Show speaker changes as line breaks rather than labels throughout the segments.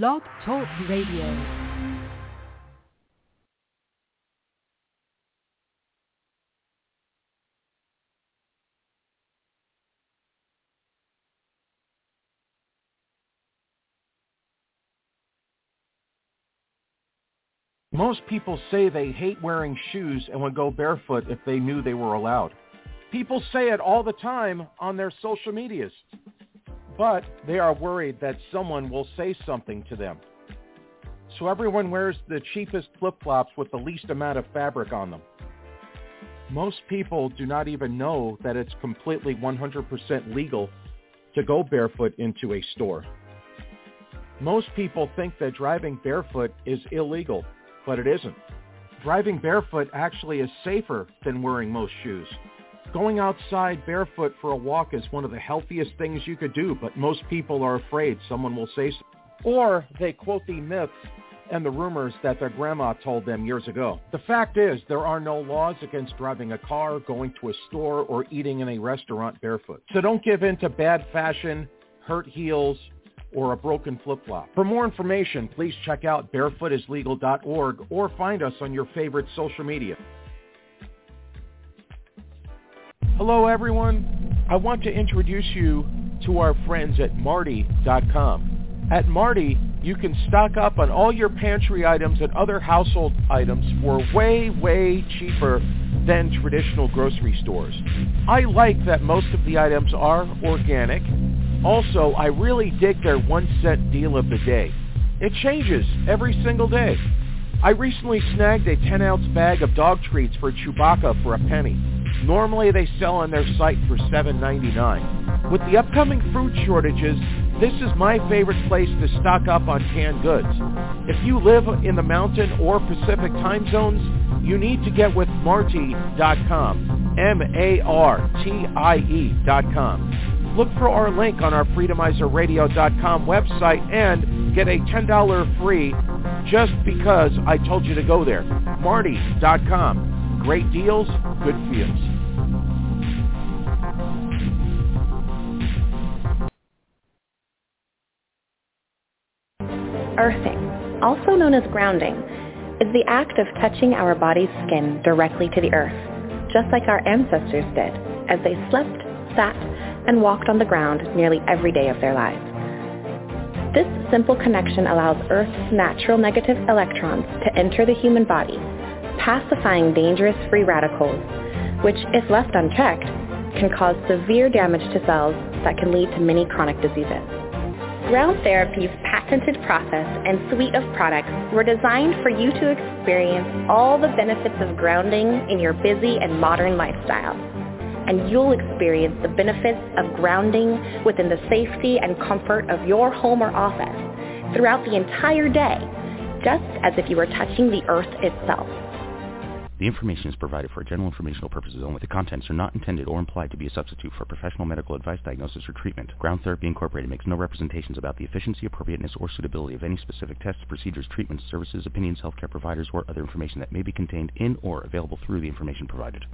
Blog Talk Radio.
Most people say they hate wearing shoes and would go barefoot if they knew they were allowed. People say it all the time on their social medias, but they are worried that someone will say something to them. So everyone wears the cheapest flip-flops with the least amount of fabric on them. Most people do not even know that it's completely 100% legal to go barefoot into a store. Most people think that driving barefoot is illegal but it isn't. Driving barefoot actually is safer than wearing most shoes. Going outside barefoot for a walk is one of the healthiest things you could do, but most people are afraid someone will say so. Or they quote the myths and the rumors that their grandma told them years ago. The fact is, there are no laws against driving a car, going to a store, or eating in a restaurant barefoot. So don't give in to bad fashion, hurt heels, or a broken flip-flop. For more information, please check out barefootislegal.org or find us on your favorite social media. Hello everyone. I want to introduce you to our friends at Martie.com. At Martie, you can stock up on all your pantry items and other household items for way, way cheaper than traditional grocery stores. I like that most of the items are organic also, I really dig their one cent deal of the day. It changes every single day. I recently snagged a 10 ounce bag of dog treats for Chewbacca for a penny. Normally they sell on their site for $7.99. With the upcoming food shortages, this is my favorite place to stock up on canned goods. If you live in the mountain or Pacific time zones, you need to get with Martie.com. M-A-R-T-I-E dot com look for our link on our freedomizerradio.com website and get a $10 free just because I told you to go there. Martie.com. Great deals, good feels.
Earthing, also known as grounding, is the act of touching our body's skin directly to the earth, just like our ancestors did as they slept, sat, and walked on the ground nearly every day of their lives. This simple connection allows Earth's natural negative electrons to enter the human body, pacifying dangerous free radicals, which, if left unchecked, can cause severe damage to cells that can lead to many chronic diseases. Ground Therapy's patented process and suite of products were designed for you to experience all the benefits of grounding in your busy and modern lifestyle and you'll experience the benefits of grounding within the safety and comfort of your home or office throughout the entire day, just as if you were touching the earth itself.
The information is provided for general informational purposes only. The contents are not intended or implied to be a substitute for professional medical advice, diagnosis, or treatment. Ground Therapy Incorporated makes no representations about the efficiency, appropriateness, or suitability of any specific tests, procedures, treatments, services, opinions, healthcare providers, or other information that may be contained in or available through the information provided.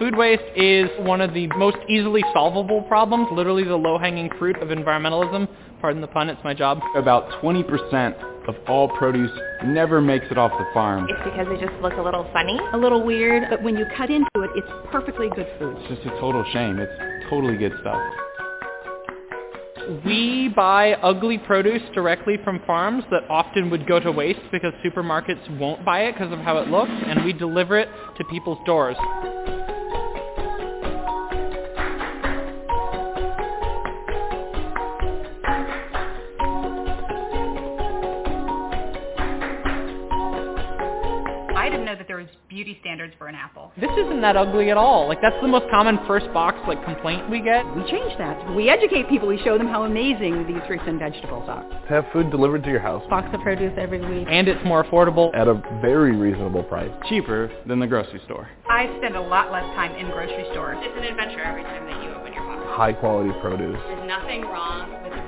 Food waste is one of the most easily solvable problems, literally the low-hanging fruit of environmentalism. Pardon the pun, it's my job.
About 20% of all produce never makes it off the farm.
It's because they just look a little funny.
A little weird, but when you cut into it, it's perfectly good food.
It's just a total shame. It's totally good stuff.
We buy ugly produce directly from farms that often would go to waste because supermarkets won't buy it because of how it looks, and we deliver it to people's doors.
Beauty standards for an apple.
This isn't that ugly at all. Like that's the most common first box like complaint we get.
We change that. We educate people. We show them how amazing these fruits and vegetables are.
Have food delivered to your house.
Box of produce every week.
And it's more affordable.
At a very reasonable price.
Cheaper than the grocery store.
I spend a lot less time in grocery stores.
It's an adventure every time that you open your box.
High quality produce.
There's nothing wrong with the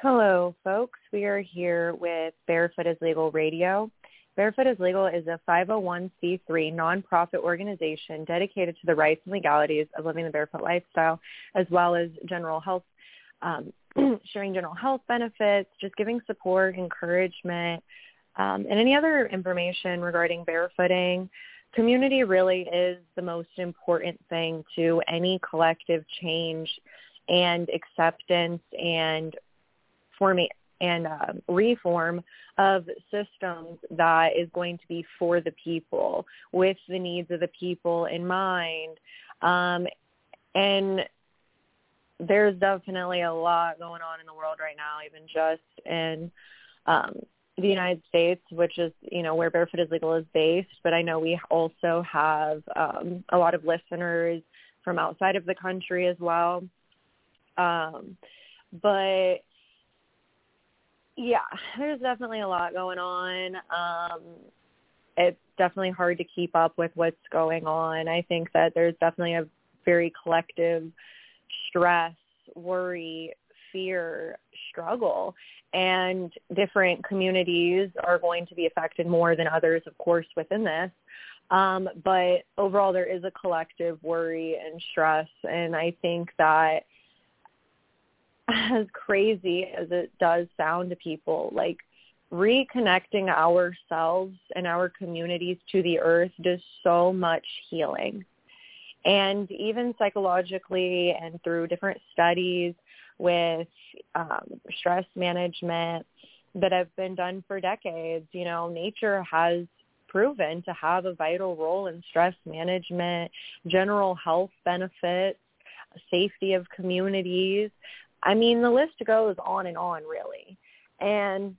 Hello, folks. We are here with Barefoot is Legal Radio. Barefoot is Legal is a 501c3 nonprofit organization dedicated to the rights and legalities of living the barefoot lifestyle, as well as general health, um, sharing general health benefits, just giving support, encouragement, um, and any other information regarding barefooting. Community really is the most important thing to any collective change and acceptance and forming and uh, reform of systems that is going to be for the people, with the needs of the people in mind. Um, and there's definitely a lot going on in the world right now, even just in um, the United States, which is, you know, where Barefoot is Legal is based. But I know we also have um, a lot of listeners from outside of the country as well. Um, but yeah, there's definitely a lot going on. Um, it's definitely hard to keep up with what's going on. I think that there's definitely a very collective stress, worry, fear, struggle, and different communities are going to be affected more than others, of course, within this. Um, but overall, there is a collective worry and stress, and I think that as crazy as it does sound to people, like reconnecting ourselves and our communities to the earth does so much healing. And even psychologically and through different studies with um, stress management that have been done for decades, you know, nature has proven to have a vital role in stress management, general health benefits, safety of communities. I mean, the list goes on and on, really. And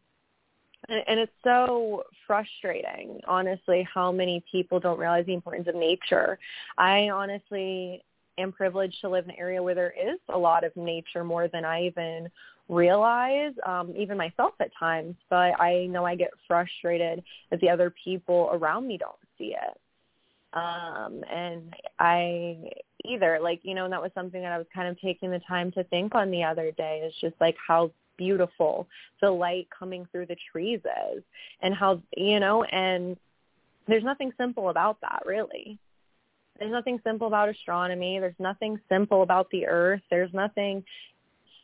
and it's so frustrating, honestly, how many people don't realize the importance of nature. I honestly am privileged to live in an area where there is a lot of nature more than I even realize, um, even myself at times. But I know I get frustrated that the other people around me don't see it um and i either. Like you know and that was something that i was kind of taking the time to think on the other day is just like how beautiful the light coming through the trees is and how you know and there's nothing simple about that really. There's nothing simple about astronomy. There's nothing simple about the earth. There's nothing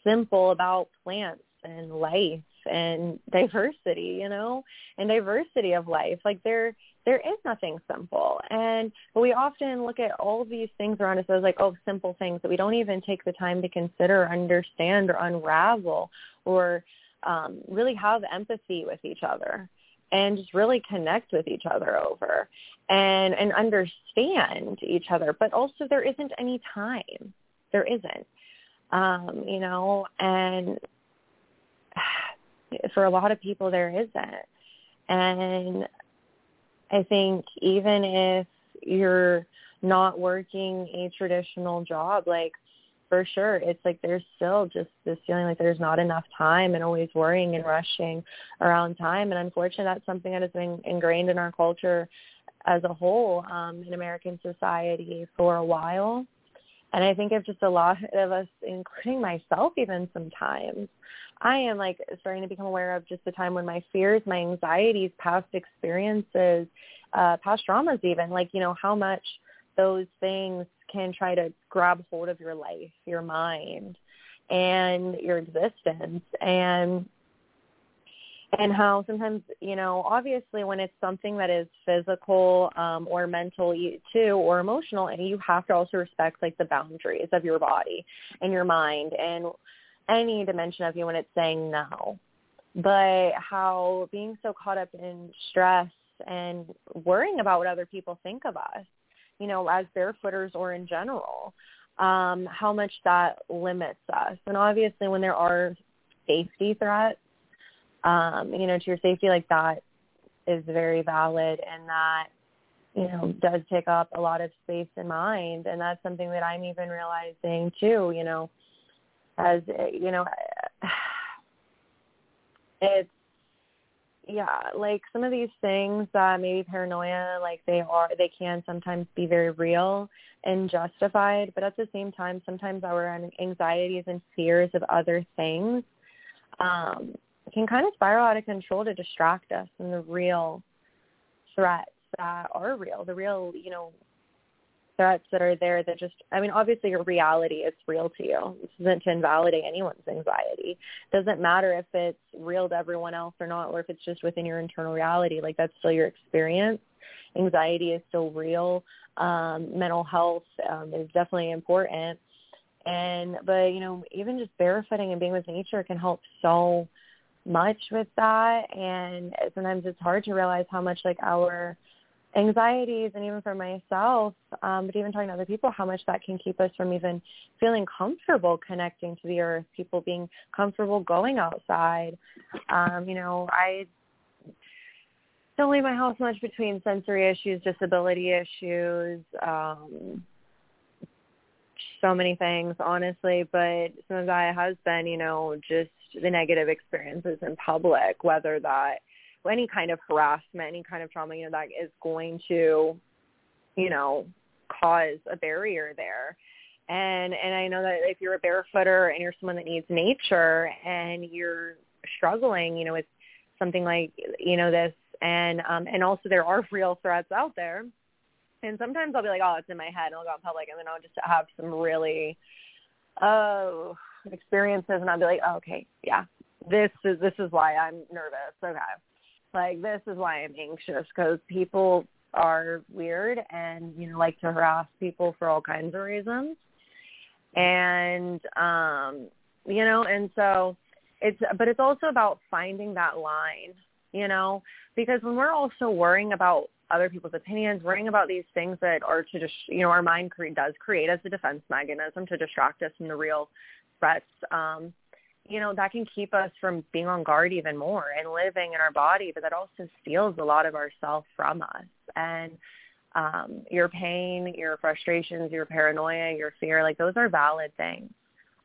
simple about plants and life and diversity you know and diversity of life like there there is nothing simple. And we often look at all these things around us as like, oh, simple things that we don't even take the time to consider, understand, or unravel, or um, really have empathy with each other and just really connect with each other over and and understand each other. But also there isn't any time. There isn't. Um, you know, and for a lot of people there isn't. And I think even if you're not working a traditional job, like for sure, it's like there's still just this feeling like there's not enough time and always worrying and rushing around time. And unfortunately, that's something that has been ingrained in our culture as a whole um, in American society for a while. And I think if just a lot of us, including myself even sometimes, I am like starting to become aware of just the time when my fears, my anxieties, past experiences, uh, past traumas even, like, you know, how much those things can try to grab hold of your life, your mind, and your existence. And and how sometimes, you know, obviously when it's something that is physical um, or mental too or emotional, and you have to also respect like the boundaries of your body and your mind and any dimension of you when it's saying no. But how being so caught up in stress and worrying about what other people think of us, you know, as barefooters or in general, um, how much that limits us. And obviously, when there are safety threats, um, you know, to your safety, like that is very valid, and that you know does take up a lot of space in mind, and that's something that I'm even realizing too. You know, as you know, it's yeah, like some of these things that maybe paranoia, like they are, they can sometimes be very real and justified, but at the same time, sometimes our anxieties and fears of other things um, can kind of spiral out of control to distract us from the real threats that are real, the real, you know, threats that are there that just I mean obviously your reality is real to you. This isn't to invalidate anyone's anxiety. It doesn't matter if it's real to everyone else or not or if it's just within your internal reality. Like that's still your experience. Anxiety is still real. Um, mental health um, is definitely important. And but you know, even just barefooting and being with nature can help so much with that and sometimes it's hard to realize how much like our anxieties and even for myself, um, but even talking to other people, how much that can keep us from even feeling comfortable connecting to the earth, people being comfortable going outside. Um, you know, I don't leave my house much between sensory issues, disability issues, um, so many things, honestly, but some of that has been, you know, just the negative experiences in public, whether that any kind of harassment, any kind of trauma, you know, that is going to, you know, cause a barrier there. And and I know that if you're a barefooter and you're someone that needs nature and you're struggling, you know, with something like you know this and um and also there are real threats out there. And sometimes I'll be like, oh, it's in my head, and I'll go in public, and then I'll just have some really, oh, experiences, and I'll be like, oh, okay, yeah, this is this is why I'm nervous. Okay, like this is why I'm anxious because people are weird and you know like to harass people for all kinds of reasons. And um you know, and so it's but it's also about finding that line, you know, because when we're also worrying about other people's opinions, worrying about these things that are to just, you know, our mind cre- does create as a defense mechanism to distract us from the real threats um, you know, that can keep us from being on guard even more and living in our body, but that also steals a lot of ourself from us. And um, your pain, your frustrations, your paranoia, your fear, like those are valid things.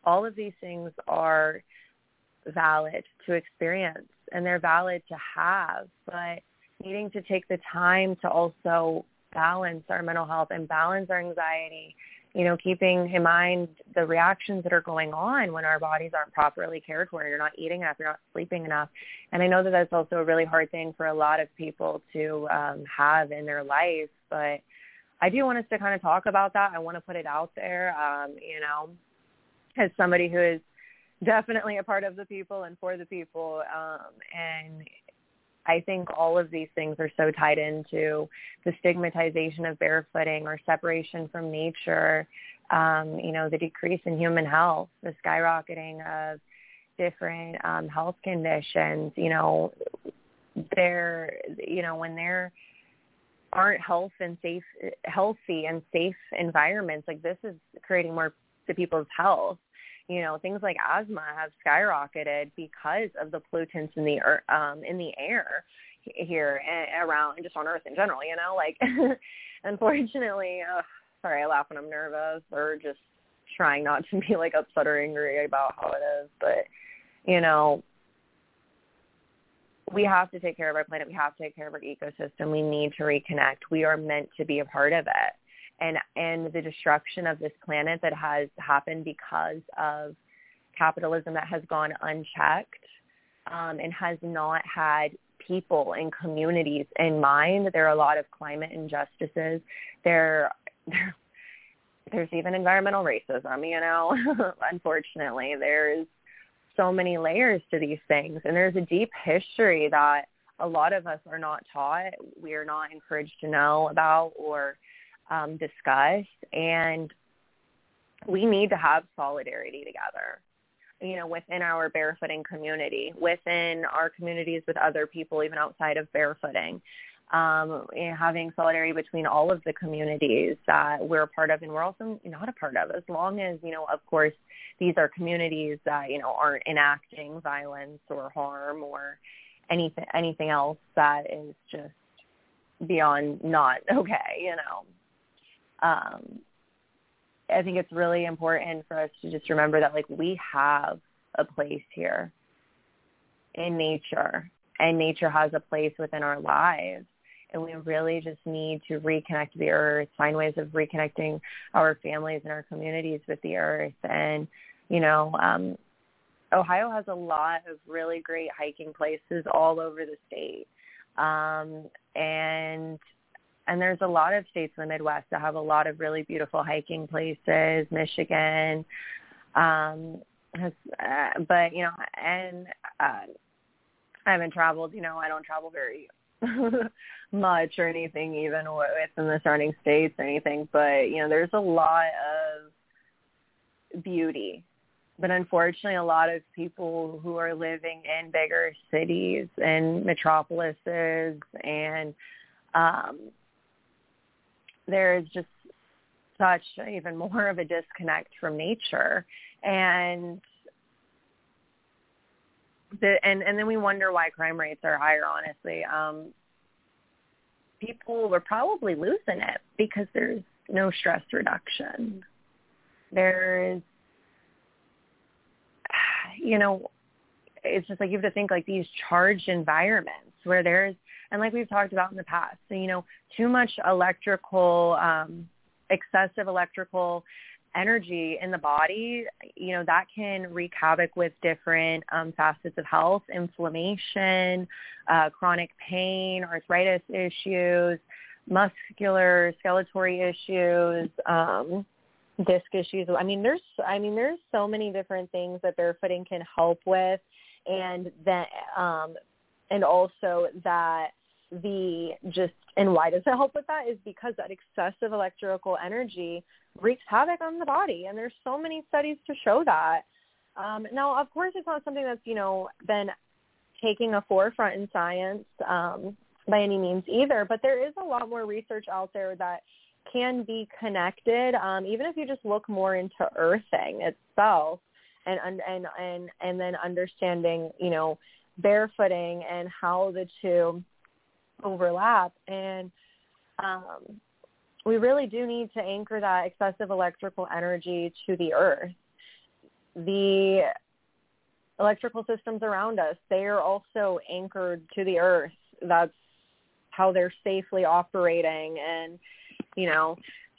All of these things are valid to experience and they're valid to have, but needing to take the time to also balance our mental health and balance our anxiety you know, keeping in mind the reactions that are going on when our bodies aren't properly cared for. You're not eating enough, you're not sleeping enough. And I know that that's also a really hard thing for a lot of people to um, have in their life. But I do want us to kind of talk about that. I want to put it out there, um, you know, as somebody who is definitely a part of the people and for the people. Um, and I think all of these things are so tied into the stigmatization of barefooting or separation from nature, um, you know, the decrease in human health, the skyrocketing of different um, health conditions, you know, they're, you know, when they're aren't health and safe, healthy and safe environments, like this is creating more to people's health you know things like asthma have skyrocketed because of the pollutants in the um in the air here and around just on earth in general you know like unfortunately uh, sorry i laugh when i'm nervous or just trying not to be like upset or angry about how it is but you know we have to take care of our planet. We have to take care of our ecosystem. We need to reconnect. We are meant to be a part of it and and the destruction of this planet that has happened because of capitalism that has gone unchecked um, and has not had people and communities in mind. There are a lot of climate injustices. There, there there's even environmental racism. You know, unfortunately, there's so many layers to these things, and there's a deep history that a lot of us are not taught. We are not encouraged to know about or um, discussed, and we need to have solidarity together. You know, within our barefooting community, within our communities with other people, even outside of barefooting. um, having solidarity between all of the communities that we're a part of and we're also not a part of as long as, you know, of course, these are communities that, you know, aren't enacting violence or harm or anything, anything else that is just beyond not okay, you know. Um, I think it's really important for us to just remember that like we have a place here in nature and nature has a place within our lives and we really just need to reconnect to the earth, find ways of reconnecting our families and our communities with the earth. And, you know, um, Ohio has a lot of really great hiking places all over the state. Um, and and there's a lot of states in the Midwest that have a lot of really beautiful hiking places. Michigan, um, has, uh, but you know, and uh, I haven't traveled. You know, I don't travel very much or anything, even within the surrounding states or anything. But you know, there's a lot of beauty. But unfortunately, a lot of people who are living in bigger cities and metropolises, and um, there's just such even more of a disconnect from nature, and the, and and then we wonder why crime rates are higher. Honestly, um, people were probably losing it because there's no stress reduction. There's, you know, it's just like you have to think like these charged environments where there's, and like we've talked about in the past, so, you know, too much electrical, um, excessive electrical energy in the body, you know, that can wreak havoc with different um, facets of health, inflammation, uh, chronic pain, arthritis issues, muscular, skeletal issues, um, disc issues. I mean, there's, I mean, there's so many different things that barefooting can help with, and that, um, and also that the just and why does it help with that is because that excessive electrical energy wreaks havoc on the body. And there's so many studies to show that. Um, now of course it's not something that's you know been taking a forefront in science um, by any means either. But there is a lot more research out there that can be connected um, even if you just look more into earthing itself and and and and then understanding you know barefooting and how the two overlap and um, we really do need to anchor that excessive electrical energy to the earth. The electrical systems around us, they are also anchored to the earth. That's how they're safely operating and you know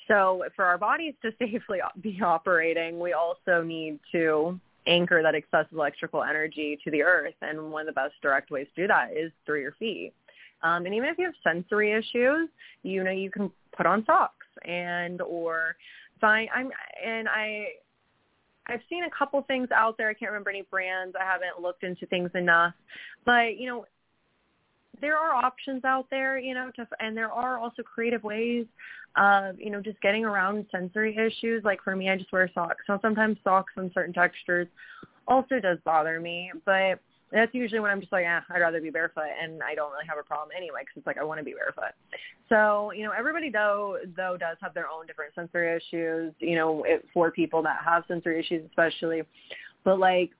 so for our bodies to safely be operating we also need to anchor that excessive electrical energy to the earth and one of the best direct ways to do that is through your feet um, and even if you have sensory issues, you know, you can put on socks and or find I'm and I I've seen a couple things out there. I can't remember any brands. I haven't looked into things enough. But, you know, there are options out there, you know, to, and there are also creative ways of, you know, just getting around sensory issues. Like for me, I just wear socks. So sometimes socks on certain textures also does bother me, but that's usually when I'm just like, eh, I'd rather be barefoot, and I don't really have a problem anyway, because it's like I want to be barefoot. So, you know, everybody though though does have their own different sensory issues. You know, it, for people that have sensory issues, especially, but like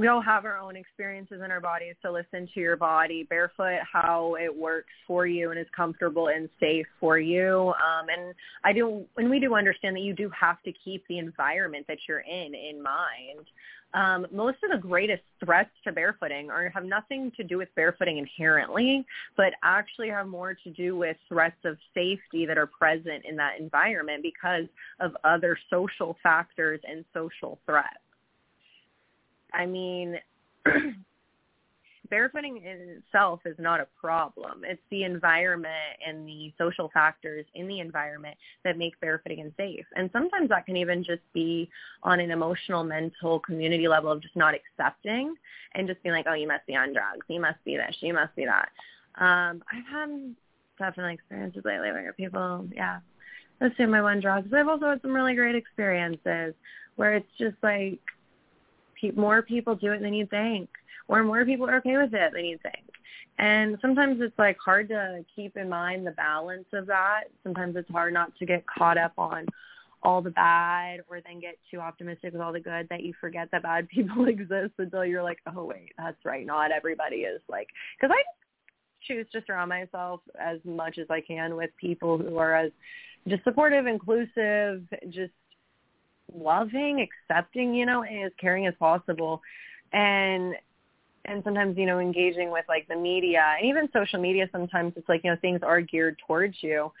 we all have our own experiences in our bodies so listen to your body barefoot how it works for you and is comfortable and safe for you um, and i do and we do understand that you do have to keep the environment that you're in in mind um, most of the greatest threats to barefooting are have nothing to do with barefooting inherently, but actually have more to do with threats of safety that are present in that environment because of other social factors and social threats. I mean, barefooting in itself is not a problem. It's the environment and the social factors in the environment that make barefooting unsafe. And sometimes that can even just be on an emotional, mental, community level of just not accepting and just being like, oh, you must be on drugs. You must be this. You must be that. Um, I've had definitely experiences lately where people, yeah, assume I on drugs. I've also had some really great experiences where it's just like more people do it than you think or more people are okay with it than you think. And sometimes it's like hard to keep in mind the balance of that. Sometimes it's hard not to get caught up on all the bad or then get too optimistic with all the good that you forget that bad people exist until you're like, oh wait, that's right. Not everybody is like, because I choose to surround myself as much as I can with people who are as just supportive, inclusive, just loving, accepting, you know, as caring as possible. And and sometimes, you know, engaging with like the media and even social media sometimes it's like, you know, things are geared towards you.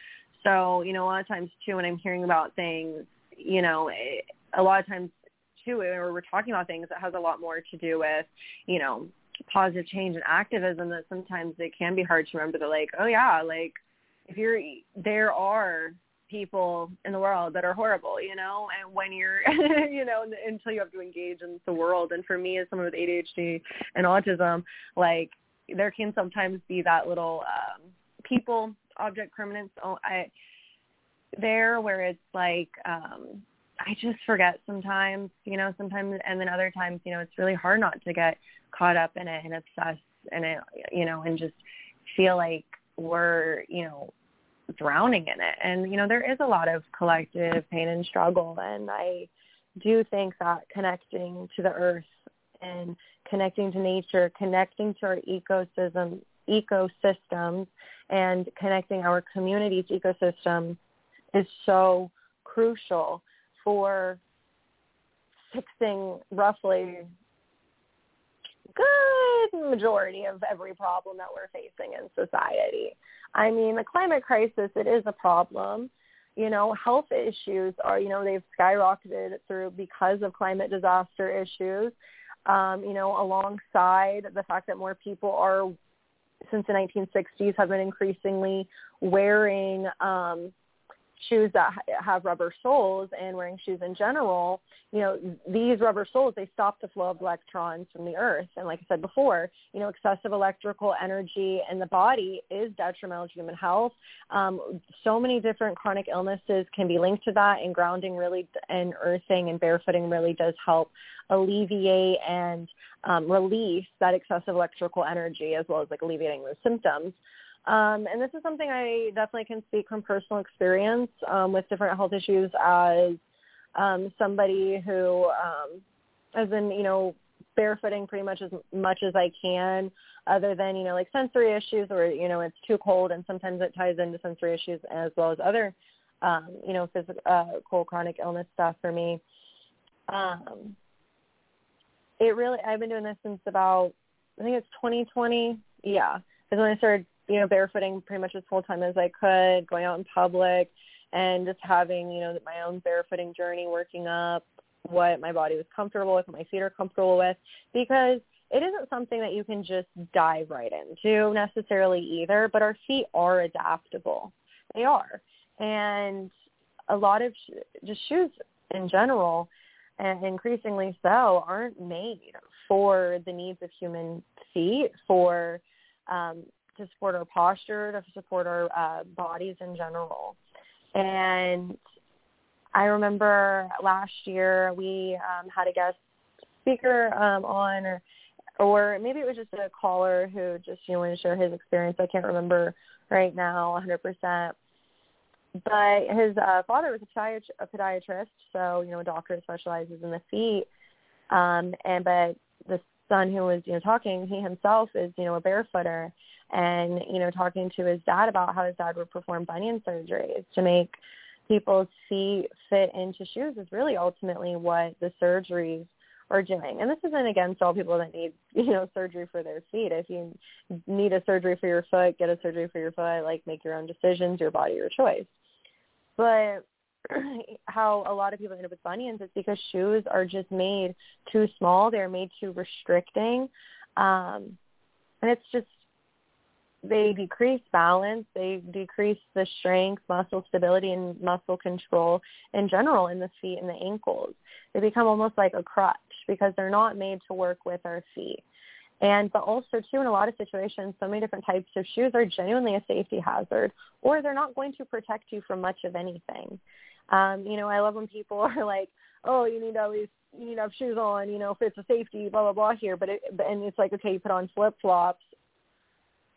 So, you know, a lot of times too when I'm hearing about things, you know, eh, a lot of times too, or we're talking about things that has a lot more to do with, you know, positive change and activism that sometimes it can be hard to remember that like, oh yeah, like if you're, there are people in the world that are horrible, you know, and when you're, you know, until you have to engage in the world. And for me as someone with ADHD and autism, like there can sometimes be that little um, people object permanence oh, I, there where it's like, um, I just forget sometimes, you know, sometimes, and then other times, you know, it's really hard not to get caught up in it and obsessed in it, you know, and just feel like we're, you know, drowning in it. And, you know, there is a lot of collective pain and struggle. And I do think that connecting to the earth and connecting to nature, connecting to our ecosystem, ecosystems and connecting our communities ecosystem is so crucial for fixing roughly good majority of every problem that we're facing in society. I mean, the climate crisis, it is a problem. You know, health issues are, you know, they've skyrocketed through because of climate disaster issues. Um, you know, alongside the fact that more people are, since the 1960s, have been increasingly wearing um, shoes that have rubber soles and wearing shoes in general, you know, these rubber soles, they stop the flow of electrons from the earth. And like I said before, you know, excessive electrical energy in the body is detrimental to human health. Um, so many different chronic illnesses can be linked to that and grounding really and earthing and barefooting really does help alleviate and um, release that excessive electrical energy as well as like alleviating those symptoms. Um, and this is something I definitely can speak from personal experience um, with different health issues as um, somebody who um, has been, you know, barefooting pretty much as much as I can, other than you know like sensory issues or you know it's too cold, and sometimes it ties into sensory issues as well as other, um, you know, physical uh, cold chronic illness stuff for me. Um, it really I've been doing this since about I think it's 2020. Yeah, is when I started you know, barefooting pretty much as full time as I could, going out in public and just having, you know, my own barefooting journey, working up what my body was comfortable with, what my feet are comfortable with, because it isn't something that you can just dive right into necessarily either, but our feet are adaptable. They are. And a lot of sh- just shoes in general, and increasingly so, aren't made for the needs of human feet, for um, to support our posture, to support our uh, bodies in general. And I remember last year we um, had a guest speaker um, on, or, or maybe it was just a caller who just you know wanted to share his experience. I can't remember right now 100%. But his uh, father was a, a podiatrist, so you know a doctor that specializes in the feet. Um, and but the son who was you know talking, he himself is you know a barefooter, and you know talking to his dad about how his dad would perform bunion surgeries to make people's feet fit into shoes is really ultimately what the surgeries are doing. And this isn't against all people that need, you know, surgery for their feet. If you need a surgery for your foot, get a surgery for your foot, like make your own decisions, your body, your choice. But how a lot of people end up with bunions is because shoes are just made too small. They're made too restricting. Um, and it's just they decrease balance, they decrease the strength, muscle stability, and muscle control in general in the feet and the ankles. They become almost like a crutch because they're not made to work with our feet. And but also too in a lot of situations, so many different types of shoes are genuinely a safety hazard, or they're not going to protect you from much of anything. Um, you know, I love when people are like, "Oh, you need at least you need to have shoes on, you know, if it's a safety, blah blah blah here." But it, and it's like, okay, you put on flip flops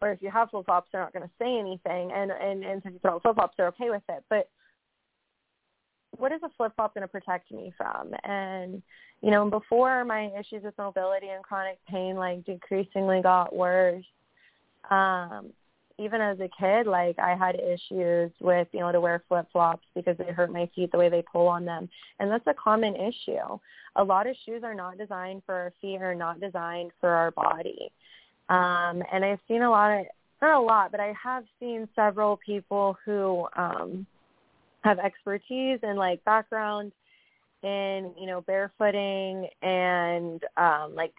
or if you have flip flops, they're not going to say anything, and and and if you on flip flops, they're okay with it. But what is a flip flop going to protect me from? And you know, before my issues with mobility and chronic pain like decreasingly got worse, um, even as a kid, like I had issues with being able to wear flip flops because they hurt my feet the way they pull on them, and that's a common issue. A lot of shoes are not designed for our feet, are not designed for our body. Um, and I've seen a lot of, not a lot, but I have seen several people who um, have expertise and like background in, you know, barefooting and um, like,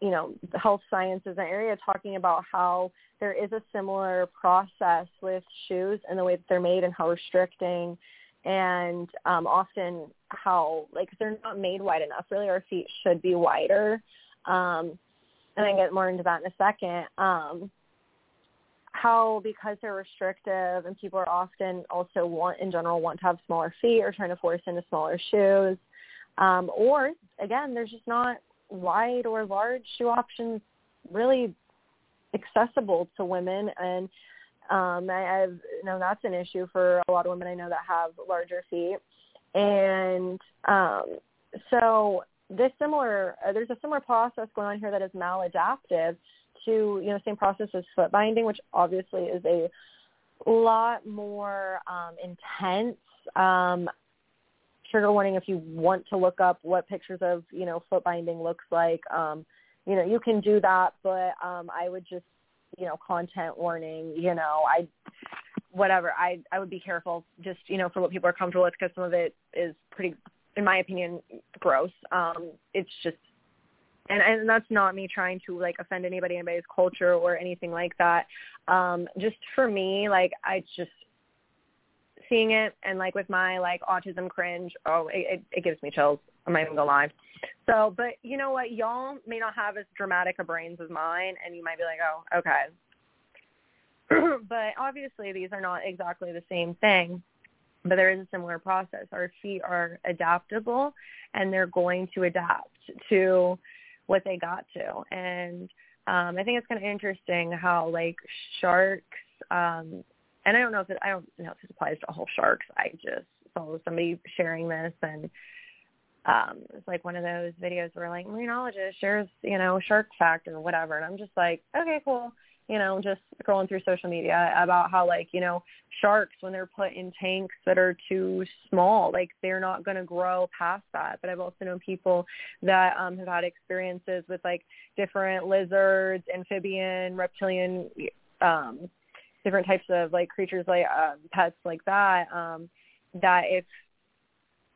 you know, health sciences and area talking about how there is a similar process with shoes and the way that they're made and how restricting and um, often how like they're not made wide enough. Really, our feet should be wider. Um, and I get more into that in a second. Um, how because they're restrictive and people are often also want in general want to have smaller feet or trying to force into smaller shoes, um, or again there's just not wide or large shoe options really accessible to women and um I, I've you know that's an issue for a lot of women I know that have larger feet and um so this similar uh, there's a similar process going on here that is maladaptive to you know same process as foot binding, which obviously is a lot more um, intense. Um, trigger warning if you want to look up what pictures of you know foot binding looks like. Um, you know you can do that, but um, I would just you know content warning. You know I whatever I I would be careful just you know for what people are comfortable with because some of it is pretty in my opinion, gross. Um, it's just, and and that's not me trying to like offend anybody, anybody's culture or anything like that. Um, just for me, like I just seeing it and like with my like autism cringe, oh, it, it, it gives me chills. I'm not even gonna lie. So, but you know what? Y'all may not have as dramatic a brains as mine, and you might be like, oh, okay. but obviously, these are not exactly the same thing but there is a similar process. Our feet are adaptable and they're going to adapt to what they got to. And um, I think it's kind of interesting how like sharks, um, and I don't know if it, I don't know if this applies to all sharks. I just saw somebody sharing this and um, it's like one of those videos where like marinologist shares, you know, shark fact or whatever. And I'm just like, okay, cool you know, just scrolling through social media about how like, you know, sharks when they're put in tanks that are too small, like they're not going to grow past that. But I've also known people that um have had experiences with like different lizards, amphibian, reptilian um different types of like creatures like uh, pets like that um that if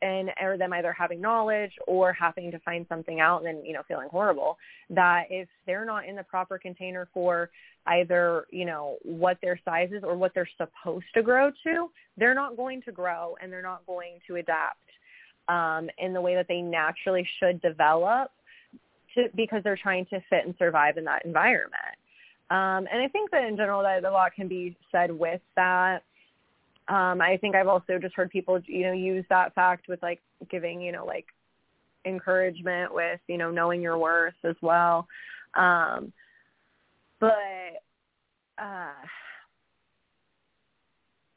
and or them either having knowledge or having to find something out and then you know feeling horrible that if they're not in the proper container for either you know what their size is or what they're supposed to grow to they're not going to grow and they're not going to adapt um, in the way that they naturally should develop to, because they're trying to fit and survive in that environment. Um, and i think that in general that a lot can be said with that um, I think I've also just heard people, you know, use that fact with like giving, you know, like encouragement with, you know, knowing your worth as well. Um, but uh,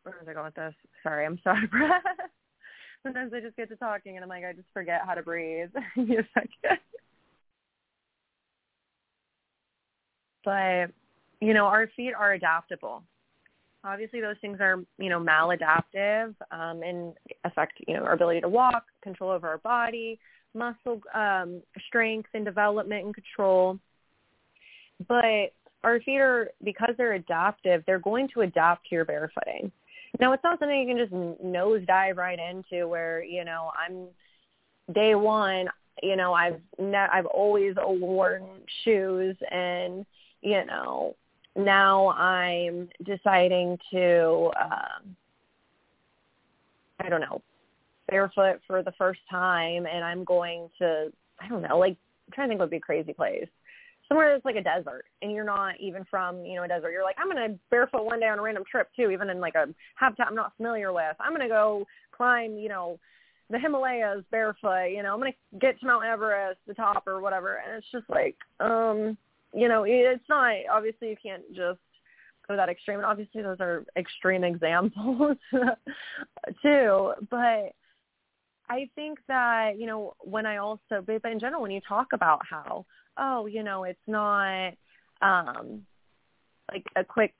where was I going with this? Sorry, I'm so out of breath. Sometimes I just get to talking and I'm like, I just forget how to breathe. a second. But, you know, our feet are adaptable obviously those things are you know maladaptive um, and affect you know our ability to walk, control over our body, muscle um, strength and development and control. But our feet are because they're adaptive, they're going to adapt to your barefooting. Now it's not something you can just nose dive right into where you know I'm day one. You know I've ne- I've always worn shoes and you know now I'm deciding to, um, I don't know, barefoot for the first time, and I'm going to, I don't know, like I'm trying to think what would be a crazy place. Somewhere that's like a desert, and you're not even from, you know, a desert. You're like, I'm gonna barefoot one day on a random trip too, even in like a habitat I'm not familiar with. I'm gonna go climb, you know, the Himalayas barefoot. You know, I'm gonna get to Mount Everest, the top or whatever. And it's just like, um, you know, it's not obviously you can't just go that extreme. And obviously, those are extreme examples too. But I think that you know when I also, but in general, when you talk about how, oh, you know, it's not um like a quick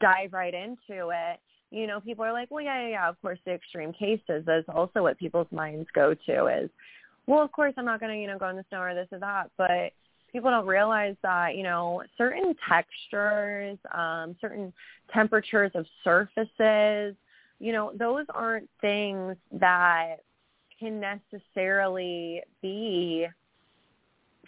dive right into it you know, people are like, well, yeah, yeah, yeah, of course, the extreme cases is also what people's minds go to is, well, of course, I'm not going to, you know, go in the snow or this or that. But people don't realize that, you know, certain textures, um, certain temperatures of surfaces, you know, those aren't things that can necessarily be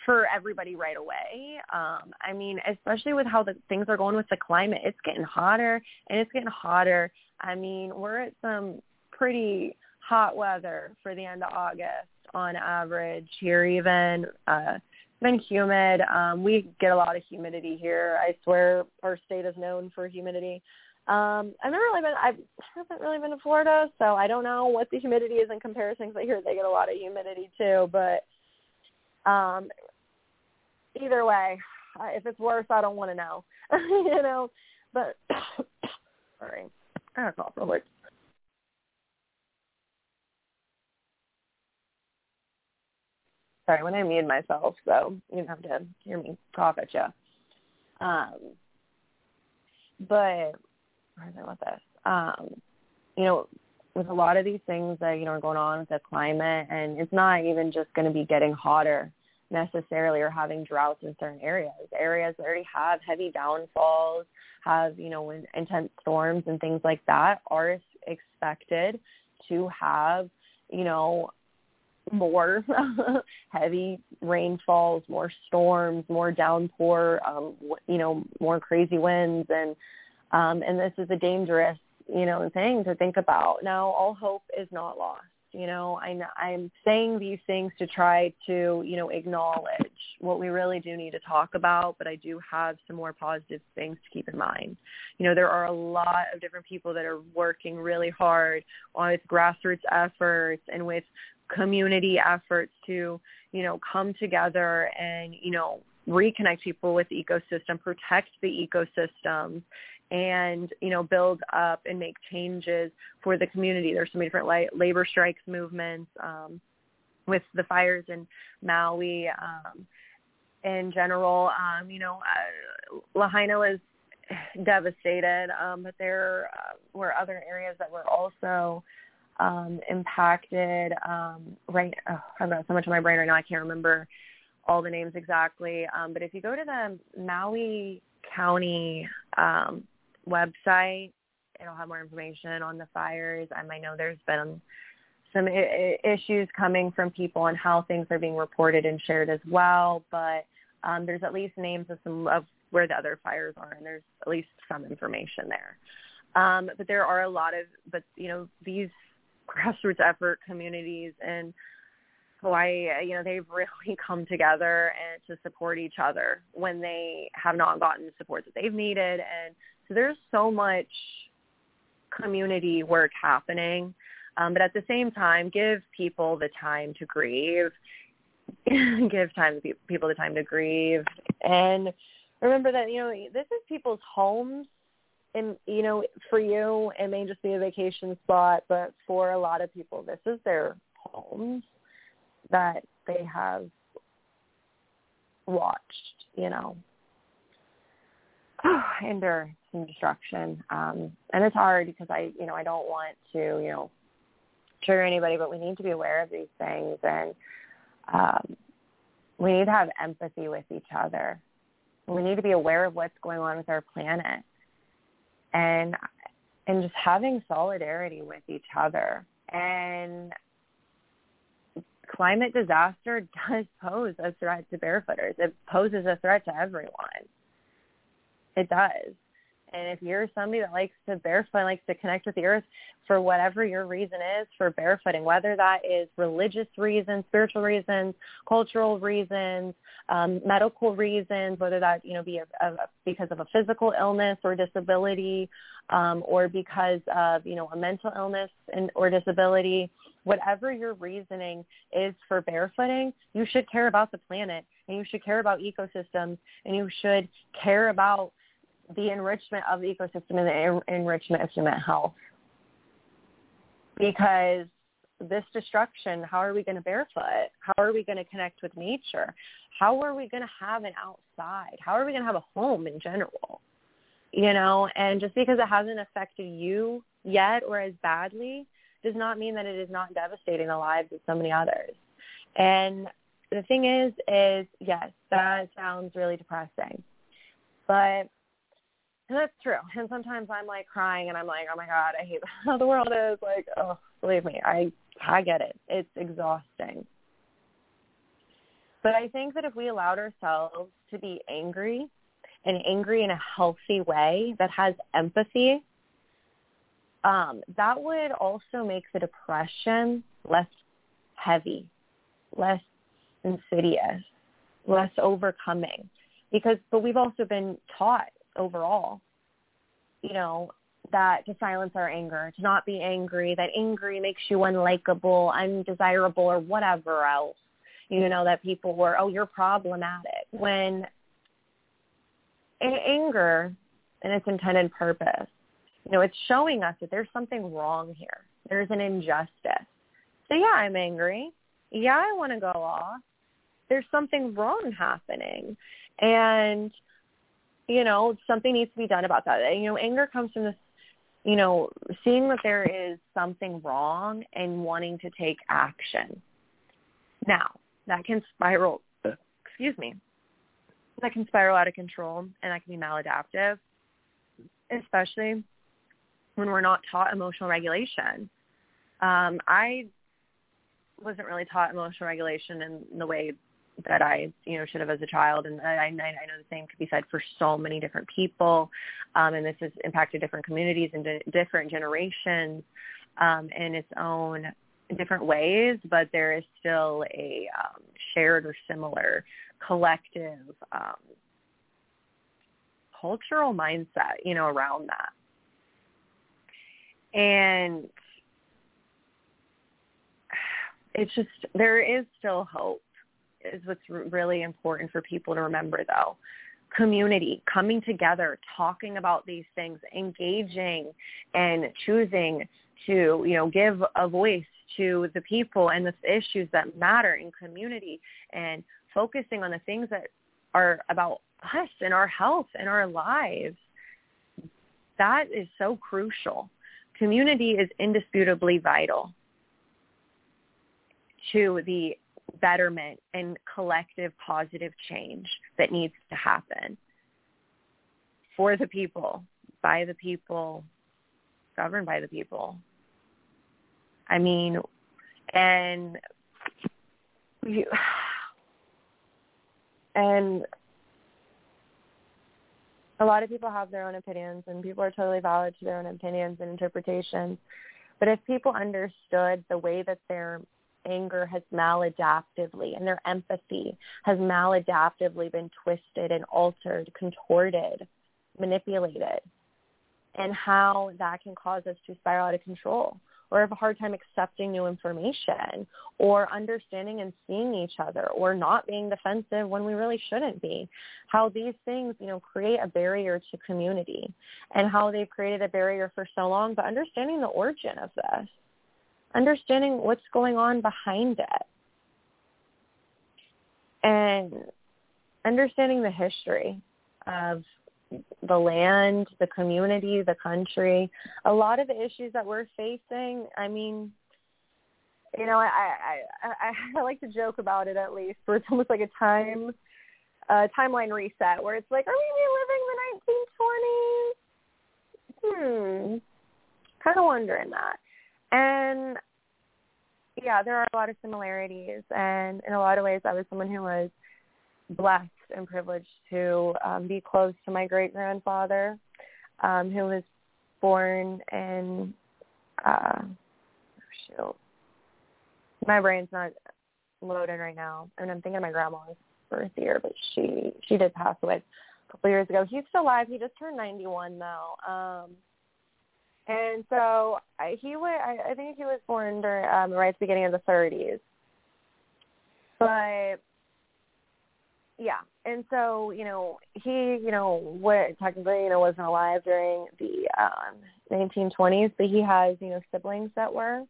for everybody right away. Um, I mean, especially with how the things are going with the climate, it's getting hotter and it's getting hotter. I mean, we're at some pretty hot weather for the end of August on average here even. Uh, been humid. Um, we get a lot of humidity here. I swear our state is known for humidity. Um, I've never really been. I haven't really been to Florida, so I don't know what the humidity is in comparison. Because I hear they get a lot of humidity too. But um, either way, if it's worse, I don't want to know. you know, but sorry, I have cough real quick. Sorry, when I mute myself, so you don't have to hear me cough at you. Um, but where is I with this? Um, you know, with a lot of these things that you know are going on with the climate, and it's not even just going to be getting hotter necessarily or having droughts in certain areas. Areas that already have heavy downfalls, have, you know, intense storms and things like that are expected to have, you know, more heavy rainfalls, more storms, more downpour, um, you know, more crazy winds and um and this is a dangerous, you know, thing to think about. Now all hope is not lost you know I, i'm saying these things to try to you know acknowledge what we really do need to talk about but i do have some more positive things to keep in mind you know there are a lot of different people that are working really hard on with grassroots efforts and with community efforts to you know come together and you know reconnect people with the ecosystem protect the ecosystems and you know build up and make changes for the community. There's so many different la- labor strikes movements um, with the fires in Maui. Um, in general, um, you know, uh, Lahaina was devastated, um, but there uh, were other areas that were also um, impacted. Um, right, oh, I've got so much in my brain right now, I can't remember all the names exactly. Um, but if you go to the Maui County um, website. It'll have more information on the fires. I know there's been some I- issues coming from people on how things are being reported and shared as well, but um, there's at least names of some of where the other fires are, and there's at least some information there. Um, but there are a lot of, but you know, these grassroots effort communities and Hawaii, you know, they've really come together and to support each other when they have not gotten the support that they've needed and so there's so much community work happening. Um, but at the same time, give people the time to grieve. give time people the time to grieve, and remember that you know this is people's homes, and you know for you it may just be a vacation spot, but for a lot of people this is their homes that they have watched. You know, endure some destruction. Um, and it's hard because I, you know, I don't want to, you know, trigger anybody, but we need to be aware of these things and um, we need to have empathy with each other. We need to be aware of what's going on with our planet and and just having solidarity with each other. And climate disaster does pose a threat to barefooters. It poses a threat to everyone. It does. And if you're somebody that likes to barefoot, likes to connect with the earth for whatever your reason is for barefooting, whether that is religious reasons, spiritual reasons, cultural reasons, um, medical reasons, whether that you know be a, a, because of a physical illness or disability, um, or because of you know a mental illness and or disability, whatever your reasoning is for barefooting, you should care about the planet and you should care about ecosystems and you should care about the enrichment of the ecosystem and the enrichment of human health. Because this destruction, how are we going to barefoot? How are we going to connect with nature? How are we going to have an outside? How are we going to have a home in general? You know, and just because it hasn't affected you yet or as badly does not mean that it is not devastating the lives of so many others. And the thing is, is yes, that sounds really depressing, but that's true. And sometimes I'm like crying and I'm like, oh my God, I hate how the world is. Like, oh, believe me, I I get it. It's exhausting. But I think that if we allowed ourselves to be angry and angry in a healthy way that has empathy, um, that would also make the depression less heavy, less insidious, less overcoming. Because, but we've also been taught overall, you know, that to silence our anger, to not be angry, that angry makes you unlikable, undesirable, or whatever else. You know, that people were, oh, you're problematic. When anger and its intended purpose, you know, it's showing us that there's something wrong here. There's an injustice. So yeah, I'm angry. Yeah, I want to go off. There's something wrong happening. And you know, something needs to be done about that. You know, anger comes from this, you know, seeing that there is something wrong and wanting to take action. Now, that can spiral, excuse me, that can spiral out of control and that can be maladaptive, especially when we're not taught emotional regulation. Um, I wasn't really taught emotional regulation in the way that I, you know, should have as a child. And I, I know the same could be said for so many different people. Um, and this has impacted different communities and di- different generations um, in its own different ways, but there is still a um, shared or similar collective um, cultural mindset, you know, around that. And it's just, there is still hope is what's really important for people to remember though. Community coming together talking about these things engaging and choosing to you know give a voice to the people and the issues that matter in community and focusing on the things that are about us and our health and our lives. That is so crucial. Community is indisputably vital to the betterment and collective positive change that needs to happen for the people, by the people, governed by the people. I mean, and you, and a lot of people have their own opinions and people are totally valid to their own opinions and interpretations. But if people understood the way that their anger has maladaptively and their empathy has maladaptively been twisted and altered, contorted, manipulated, and how that can cause us to spiral out of control or have a hard time accepting new information or understanding and seeing each other or not being defensive when we really shouldn't be. How these things, you know, create a barrier to community and how they've created a barrier for so long, but understanding the origin of this understanding what's going on behind it and understanding the history of the land, the community, the country, a lot of the issues that we're facing. I mean, you know, I I I, I like to joke about it at least, where it's almost like a time uh, timeline reset, where it's like, are we reliving the 1920s? Hmm, kind of wondering that. And yeah, there are a lot of similarities, and in a lot of ways, I was someone who was blessed and privileged to um, be close to my great grandfather, um, who was born in. Uh, shoot, my brain's not loading right now, I and I'm thinking my grandma's birth year, but she she did pass away a couple years ago. He's still alive. He just turned 91 though. Um, and so I, he was, I, I think he was born during um, right at the beginning of the 30s. But yeah, and so you know he you know what technically you know wasn't alive during the um 1920s, but he has you know siblings that were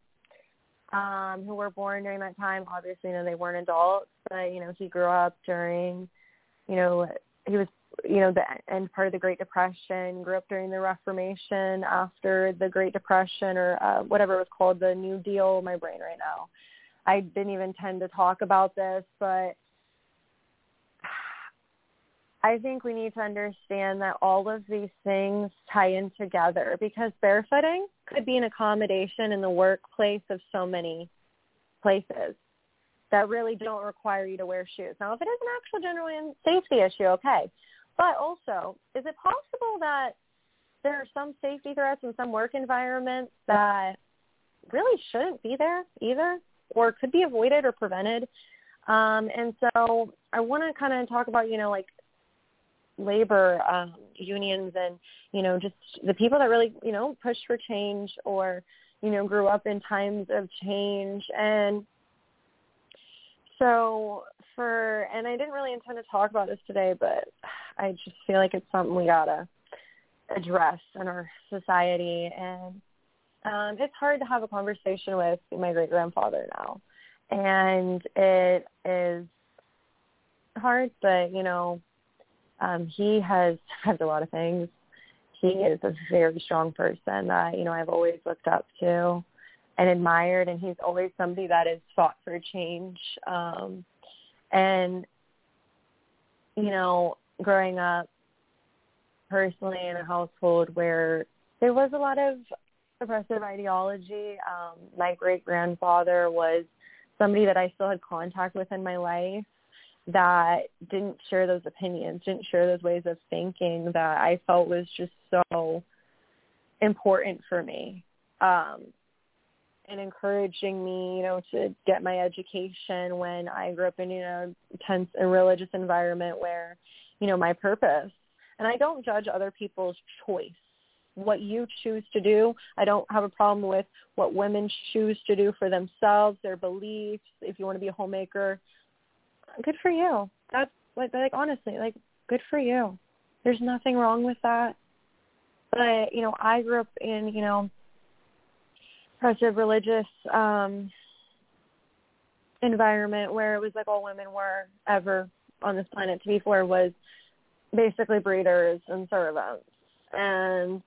um who were born during that time. Obviously, you know they weren't adults, but you know he grew up during you know he was you know the end part of the Great Depression, grew up during the Reformation, after the Great Depression or uh, whatever it was called, the New Deal. My brain right now. I didn't even tend to talk about this, but I think we need to understand that all of these things tie in together because barefooting could be an accommodation in the workplace of so many places that really don't require you to wear shoes. Now, if it is an actual genuine safety issue, okay. But also, is it possible that there are some safety threats in some work environments that really shouldn't be there either or could be avoided or prevented? Um, and so I want to kind of talk about, you know, like labor um, unions and you know just the people that really you know push for change or you know grew up in times of change and so for and I didn't really intend to talk about this today but I just feel like it's something we gotta address in our society and um it's hard to have a conversation with my great grandfather now and it is hard but you know um, he has had a lot of things. He is a very strong person that, you know, I've always looked up to and admired and he's always somebody that has fought for change. Um, and, you know, growing up personally in a household where there was a lot of oppressive ideology, um, my great grandfather was somebody that I still had contact with in my life that didn't share those opinions, didn't share those ways of thinking that I felt was just so important for me. Um, and encouraging me, you know, to get my education when I grew up in, you know, tense and religious environment where, you know, my purpose. And I don't judge other people's choice. What you choose to do, I don't have a problem with what women choose to do for themselves, their beliefs. If you want to be a homemaker, good for you. That's like like honestly, like good for you. There's nothing wrong with that. But, you know, I grew up in, you know, oppressive religious um environment where it was like all women were ever on this planet to be for was basically breeders and servants. And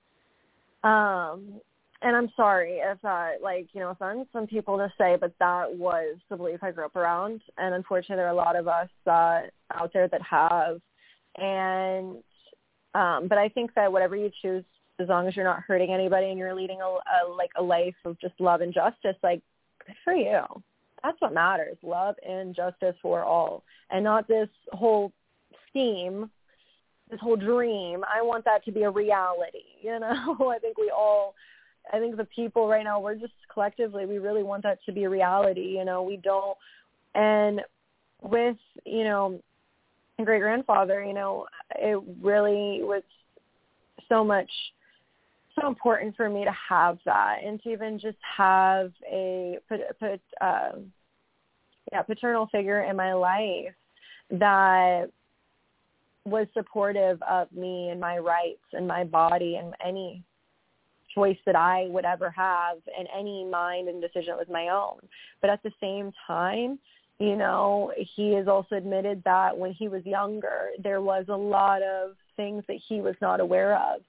um and I'm sorry if that like you know offends some people to say, but that was the belief I grew up around, and unfortunately there are a lot of us uh, out there that have, and um, but I think that whatever you choose, as long as you're not hurting anybody and you're leading a, a like a life of just love and justice, like good for you. That's what matters, love and justice for all, and not this whole scheme this whole dream. I want that to be a reality. You know, I think we all I think the people right now, we're just collectively, we really want that to be a reality. You know, we don't, and with, you know, great grandfather, you know, it really was so much, so important for me to have that and to even just have a, put, put, uh, yeah, paternal figure in my life that was supportive of me and my rights and my body and any choice that I would ever have in any mind and decision was my own. But at the same time, you know, he has also admitted that when he was younger, there was a lot of things that he was not aware of.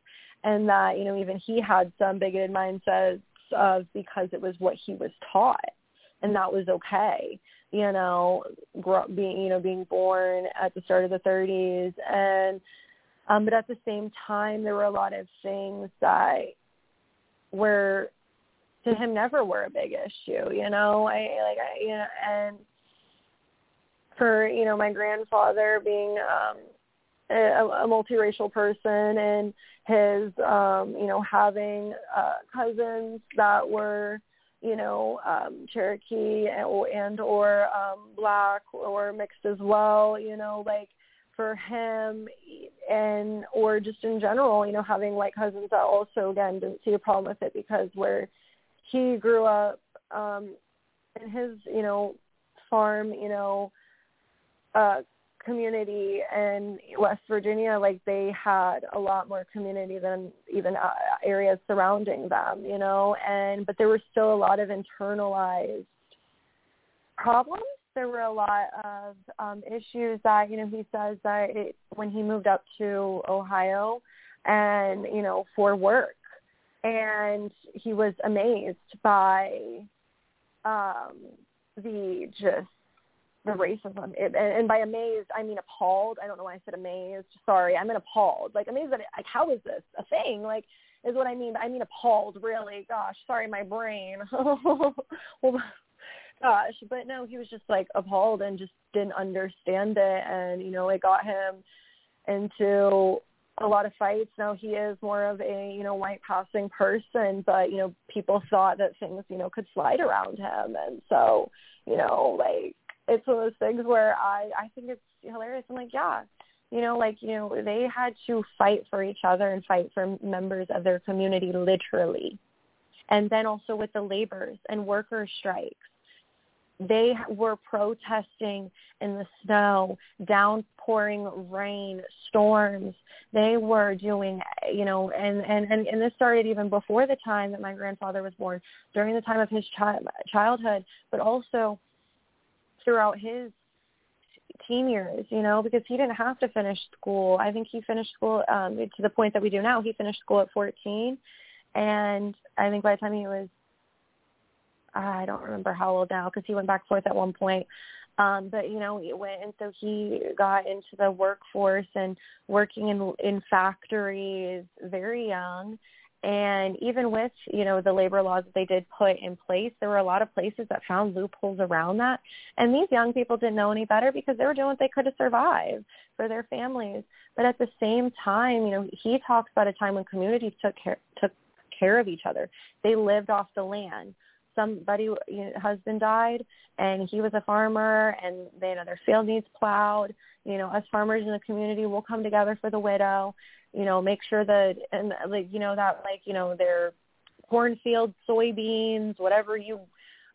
And that, you know, even he had some bigoted mindsets of because it was what he was taught. And that was okay, you know, being, you know, being born at the start of the 30s. And, um, but at the same time, there were a lot of things that were to him never were a big issue, you know. I like I you know and for, you know, my grandfather being um a, a multiracial person and his um, you know, having uh cousins that were you know, um, Cherokee and, and or um, black or mixed as well, you know, like for him and or just in general, you know, having white cousins that also again didn't see a problem with it because where he grew up um in his, you know, farm, you know, uh community in West Virginia, like they had a lot more community than even uh, areas surrounding them, you know, and but there were still a lot of internalized problems. There were a lot of um, issues that, you know, he says that it, when he moved up to Ohio and, you know, for work, and he was amazed by um, the just the racism. It, and, and by amazed, I mean appalled. I don't know why I said amazed. Sorry, I mean appalled. Like amazed that like how is this a thing? Like is what I mean. I mean appalled. Really, gosh, sorry, my brain. well, gosh, but no, he was just like appalled and just didn't understand it, and you know, it got him into a lot of fights. Now he is more of a, you know, white passing person, but, you know, people thought that things, you know, could slide around him. And so, you know, like it's one of those things where I I think it's hilarious. I'm like, yeah, you know, like you know, they had to fight for each other and fight for members of their community literally, and then also with the laborers and worker strikes. They were protesting in the snow, downpouring rain, storms. They were doing, you know, and, and, and, and this started even before the time that my grandfather was born, during the time of his chi- childhood, but also throughout his teen years, you know, because he didn't have to finish school. I think he finished school um, to the point that we do now. He finished school at 14, and I think by the time he was, I don't remember how old now because he went back forth at one point. Um, but you know, he went and so he got into the workforce and working in in factories very young and even with, you know, the labor laws that they did put in place, there were a lot of places that found loopholes around that. And these young people didn't know any better because they were doing what they could to survive for their families. But at the same time, you know, he talks about a time when communities took care, took care of each other. They lived off the land. Somebody, you know, husband died, and he was a farmer, and they, you know, their field needs plowed. You know, us farmers in the community will come together for the widow you know, make sure that and like you know that like you know their cornfields, soybeans, whatever you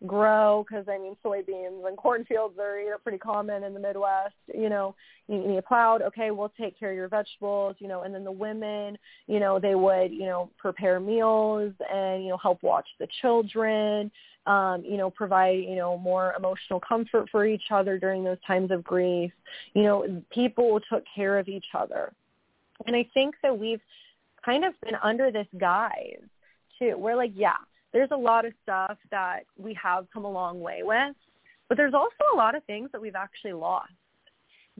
grow because I mean soybeans and cornfields are you know pretty common in the Midwest. You know, you, you need plowed. Okay, we'll take care of your vegetables. You know, and then the women, you know, they would you know prepare meals and you know help watch the children. Um, you know, provide you know more emotional comfort for each other during those times of grief. You know, people took care of each other and I think that we've kind of been under this guise too. We're like, yeah, there's a lot of stuff that we have come a long way with, but there's also a lot of things that we've actually lost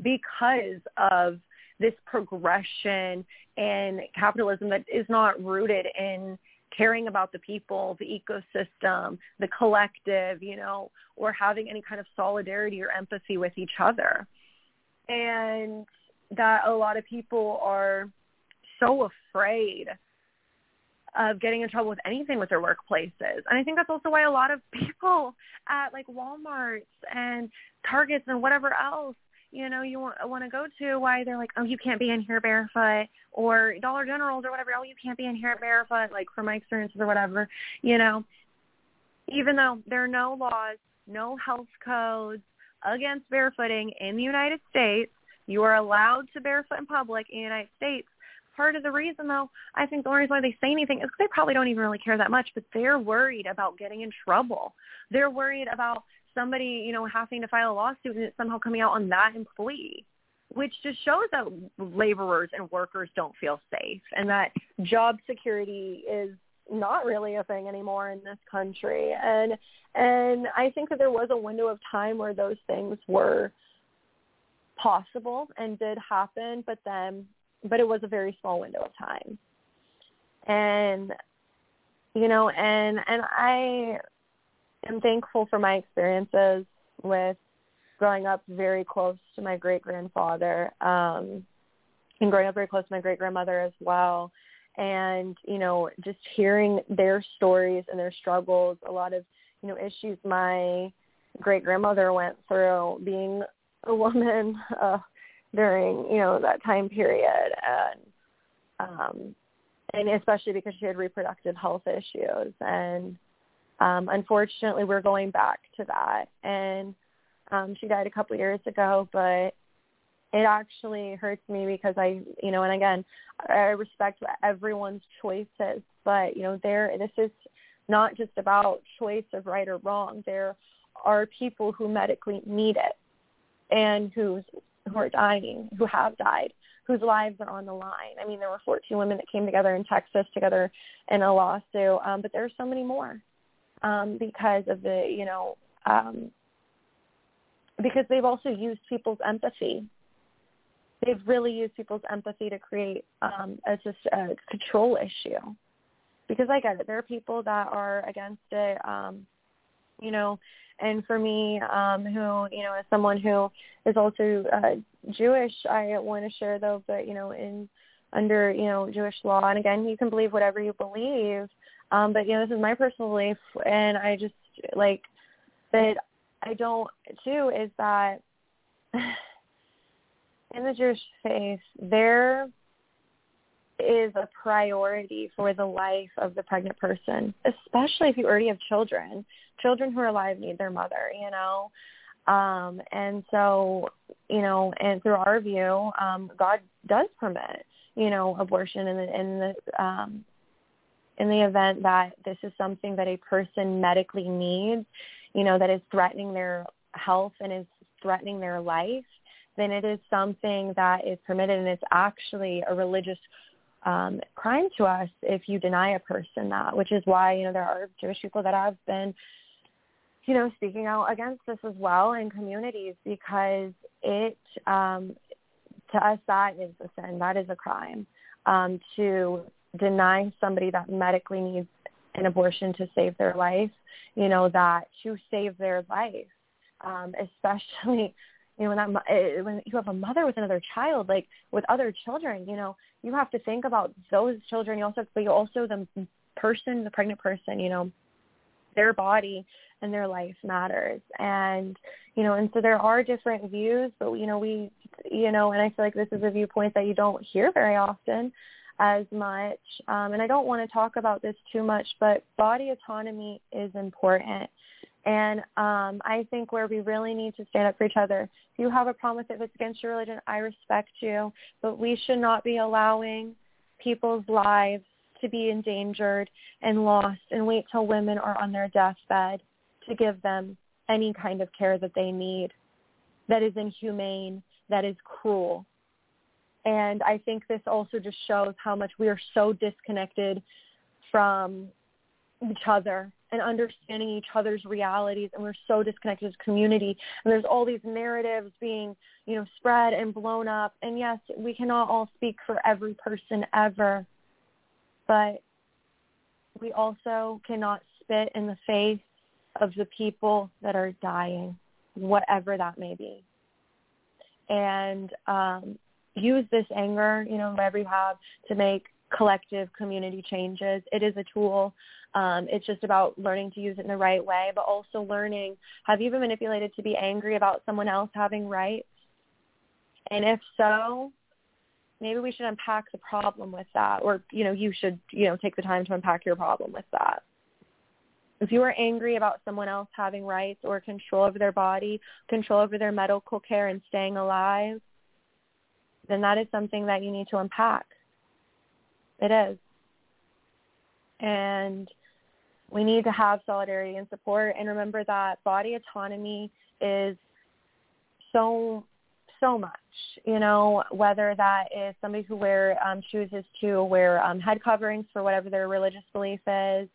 because of this progression and capitalism that is not rooted in caring about the people, the ecosystem, the collective, you know, or having any kind of solidarity or empathy with each other. And that a lot of people are so afraid of getting in trouble with anything with their workplaces. And I think that's also why a lot of people at like Walmarts and Targets and whatever else, you know, you want, want to go to, why they're like, oh, you can't be in here barefoot, or Dollar Generals or whatever, oh, you can't be in here barefoot, like from my experiences or whatever, you know, even though there are no laws, no health codes against barefooting in the United States, you are allowed to barefoot in public in the United States. Part of the reason, though, I think the only reason why they say anything is because they probably don't even really care that much, but they're worried about getting in trouble. They're worried about somebody, you know, having to file a lawsuit and it somehow coming out on that employee, which just shows that laborers and workers don't feel safe and that job security is not really a thing anymore in this country. And and I think that there was a window of time where those things were possible and did happen, but then but it was a very small window of time. And you know, and and I am thankful for my experiences with growing up very close to my great grandfather, um, and growing up very close to my great grandmother as well. And, you know, just hearing their stories and their struggles, a lot of, you know, issues my great grandmother went through being a woman uh, during you know that time period, and um, and especially because she had reproductive health issues, and um, unfortunately, we're going back to that. And um, she died a couple years ago, but it actually hurts me because I, you know, and again, I respect everyone's choices, but you know, there, this is not just about choice of right or wrong. There are people who medically need it and who's who are dying, who have died, whose lives are on the line. I mean, there were 14 women that came together in Texas together in a lawsuit, um, but there are so many more um, because of the, you know, um, because they've also used people's empathy. They've really used people's empathy to create um, a, just a control issue. Because I get it, there are people that are against it, um, you know, and for me, um, who you know, as someone who is also uh, Jewish, I want to share though that you know, in under you know Jewish law, and again, you can believe whatever you believe, um, but you know, this is my personal belief, and I just like that. I don't too is that in the Jewish faith there is a priority for the life of the pregnant person, especially if you already have children. Children who are alive need their mother, you know. Um, and so, you know, and through our view, um, God does permit, you know, abortion in the in the um, in the event that this is something that a person medically needs, you know, that is threatening their health and is threatening their life, then it is something that is permitted and it's actually a religious um, crime to us if you deny a person that, which is why, you know, there are Jewish people that have been, you know, speaking out against this as well in communities because it, um, to us, that is a sin. That is a crime um, to deny somebody that medically needs an abortion to save their life, you know, that to save their life, um, especially you know, when that eh, when you have a mother with another child, like with other children, you know, you have to think about those children. You also, but you also the person, the pregnant person, you know, their body and their life matters. And you know, and so there are different views, but you know, we, you know, and I feel like this is a viewpoint that you don't hear very often as much. Um, and I don't want to talk about this too much, but body autonomy is important. And um, I think where we really need to stand up for each other. If you have a problem with it, if it's against your religion, I respect you. But we should not be allowing people's lives to be endangered and lost and wait till women are on their deathbed to give them any kind of care that they need that is inhumane, that is cruel. And I think this also just shows how much we are so disconnected from each other and understanding each other's realities and we're so disconnected as a community and there's all these narratives being you know spread and blown up and yes we cannot all speak for every person ever but we also cannot spit in the face of the people that are dying whatever that may be and um use this anger you know whatever you have to make collective community changes. It is a tool. Um, it's just about learning to use it in the right way, but also learning, have you been manipulated to be angry about someone else having rights? And if so, maybe we should unpack the problem with that, or, you know, you should, you know, take the time to unpack your problem with that. If you are angry about someone else having rights or control over their body, control over their medical care and staying alive, then that is something that you need to unpack. It is. And we need to have solidarity and support and remember that body autonomy is so so much you know whether that is somebody who wear um chooses to wear um head coverings for whatever their religious belief is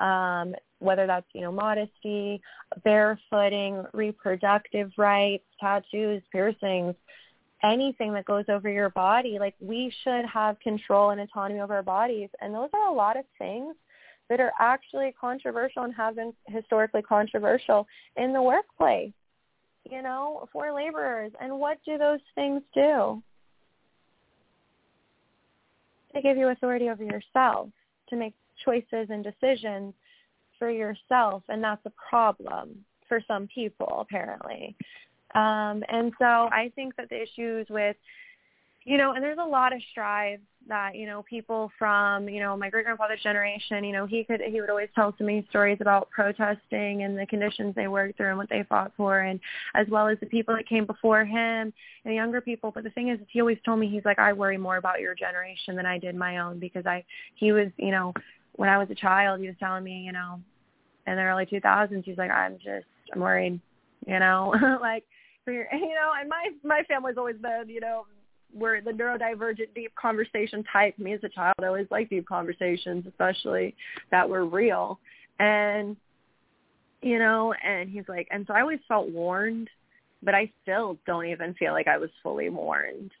um whether that's you know modesty barefooting reproductive rights tattoos piercings anything that goes over your body. Like we should have control and autonomy over our bodies. And those are a lot of things that are actually controversial and have been historically controversial in the workplace, you know, for laborers. And what do those things do? They give you authority over yourself to make choices and decisions for yourself. And that's a problem for some people, apparently. Um, and so I think that the issues with you know, and there's a lot of strives that you know people from you know my great grandfather's generation you know he could he would always tell to me stories about protesting and the conditions they worked through and what they fought for and as well as the people that came before him and the younger people. But the thing is he always told me he's like I worry more about your generation than I did my own because I he was you know when I was a child he was telling me you know in the early 2000s he's like I'm just I'm worried you know like for your you know and my my family's always been you know we're the neurodivergent deep conversation type. Me as a child, I always liked deep conversations, especially that were real. And you know, and he's like, and so I always felt warned, but I still don't even feel like I was fully warned.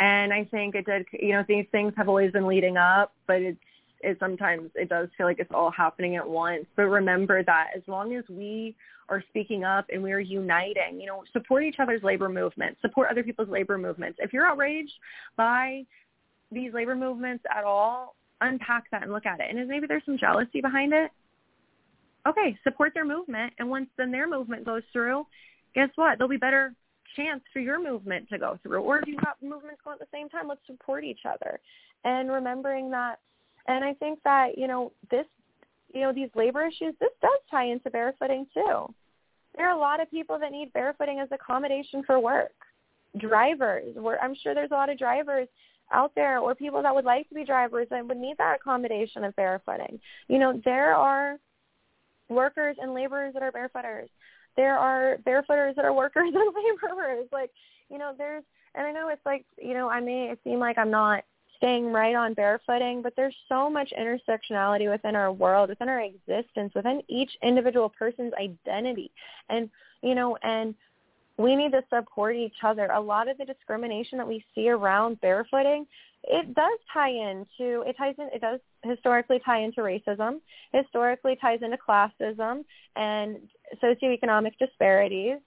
And I think it did, you know, these things have always been leading up, but it's it sometimes it does feel like it's all happening at once. But remember that as long as we are speaking up and we're uniting, you know, support each other's labor movements, support other people's labor movements. If you're outraged by these labor movements at all, unpack that and look at it. And maybe there's some jealousy behind it. Okay, support their movement. And once then their movement goes through, guess what? There'll be better chance for your movement to go through. Or if you've got movements going at the same time, let's support each other. And remembering that and I think that, you know, this, you know, these labor issues, this does tie into barefooting too. There are a lot of people that need barefooting as accommodation for work. Drivers, where I'm sure there's a lot of drivers out there or people that would like to be drivers and would need that accommodation of barefooting. You know, there are workers and laborers that are barefooters. There are barefooters that are workers and laborers. Like, you know, there's and I know it's like, you know, I may seem like I'm not staying right on barefooting, but there's so much intersectionality within our world, within our existence, within each individual person's identity. And, you know, and we need to support each other. A lot of the discrimination that we see around barefooting, it does tie into it ties in it does historically tie into racism, historically ties into classism and socioeconomic disparities,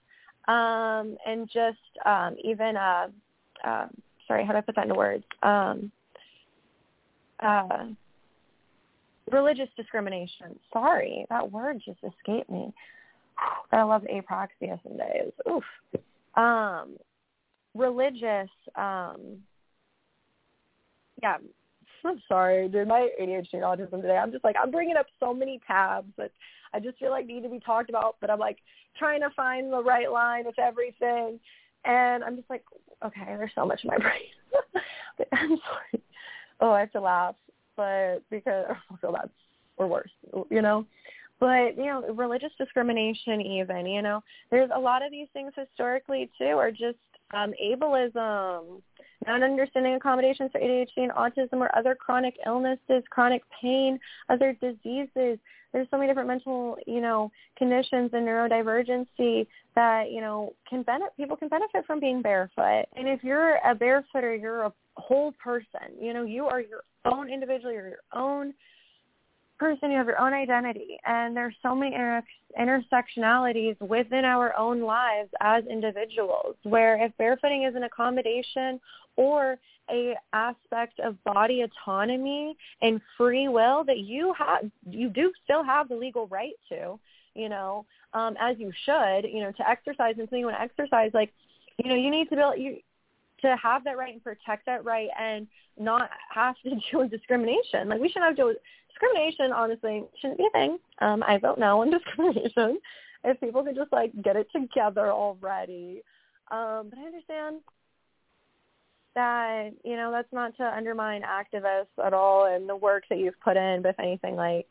um, and just um, even uh, uh, sorry, how do I put that into words? Um, uh, religious discrimination. Sorry, that word just escaped me. I love apraxia some days. Oof. Um, religious. Um, yeah, I'm sorry, dude. My ADHD and autism today. I'm just like I'm bringing up so many tabs that I just feel like need to be talked about. But I'm like trying to find the right line with everything, and I'm just like, okay, there's so much in my brain. I'm sorry oh, I have to laugh, but because I feel bad or worse, you know. But you know, religious discrimination, even you know, there's a lot of these things historically too, are just um, ableism, not understanding accommodations for ADHD and autism or other chronic illnesses, chronic pain, other diseases. There's so many different mental, you know, conditions and neurodivergency that, you know, can benefit people can benefit from being barefoot. And if you're a barefooter, you're a whole person. You know, you are your own individual, you're your own person, you have your own identity. And there's so many inter- intersectionalities within our own lives as individuals where if barefooting is an accommodation or a aspect of body autonomy and free will that you have you do still have the legal right to, you know, um, as you should, you know, to exercise and so you want to exercise like you know, you need to be you to have that right and protect that right and not have to deal with discrimination. Like we shouldn't have to deal with discrimination, honestly, shouldn't be a thing. Um, I vote no on discrimination. If people could just like get it together already. Um, but I understand that, you know, that's not to undermine activists at all and the work that you've put in, but if anything, like,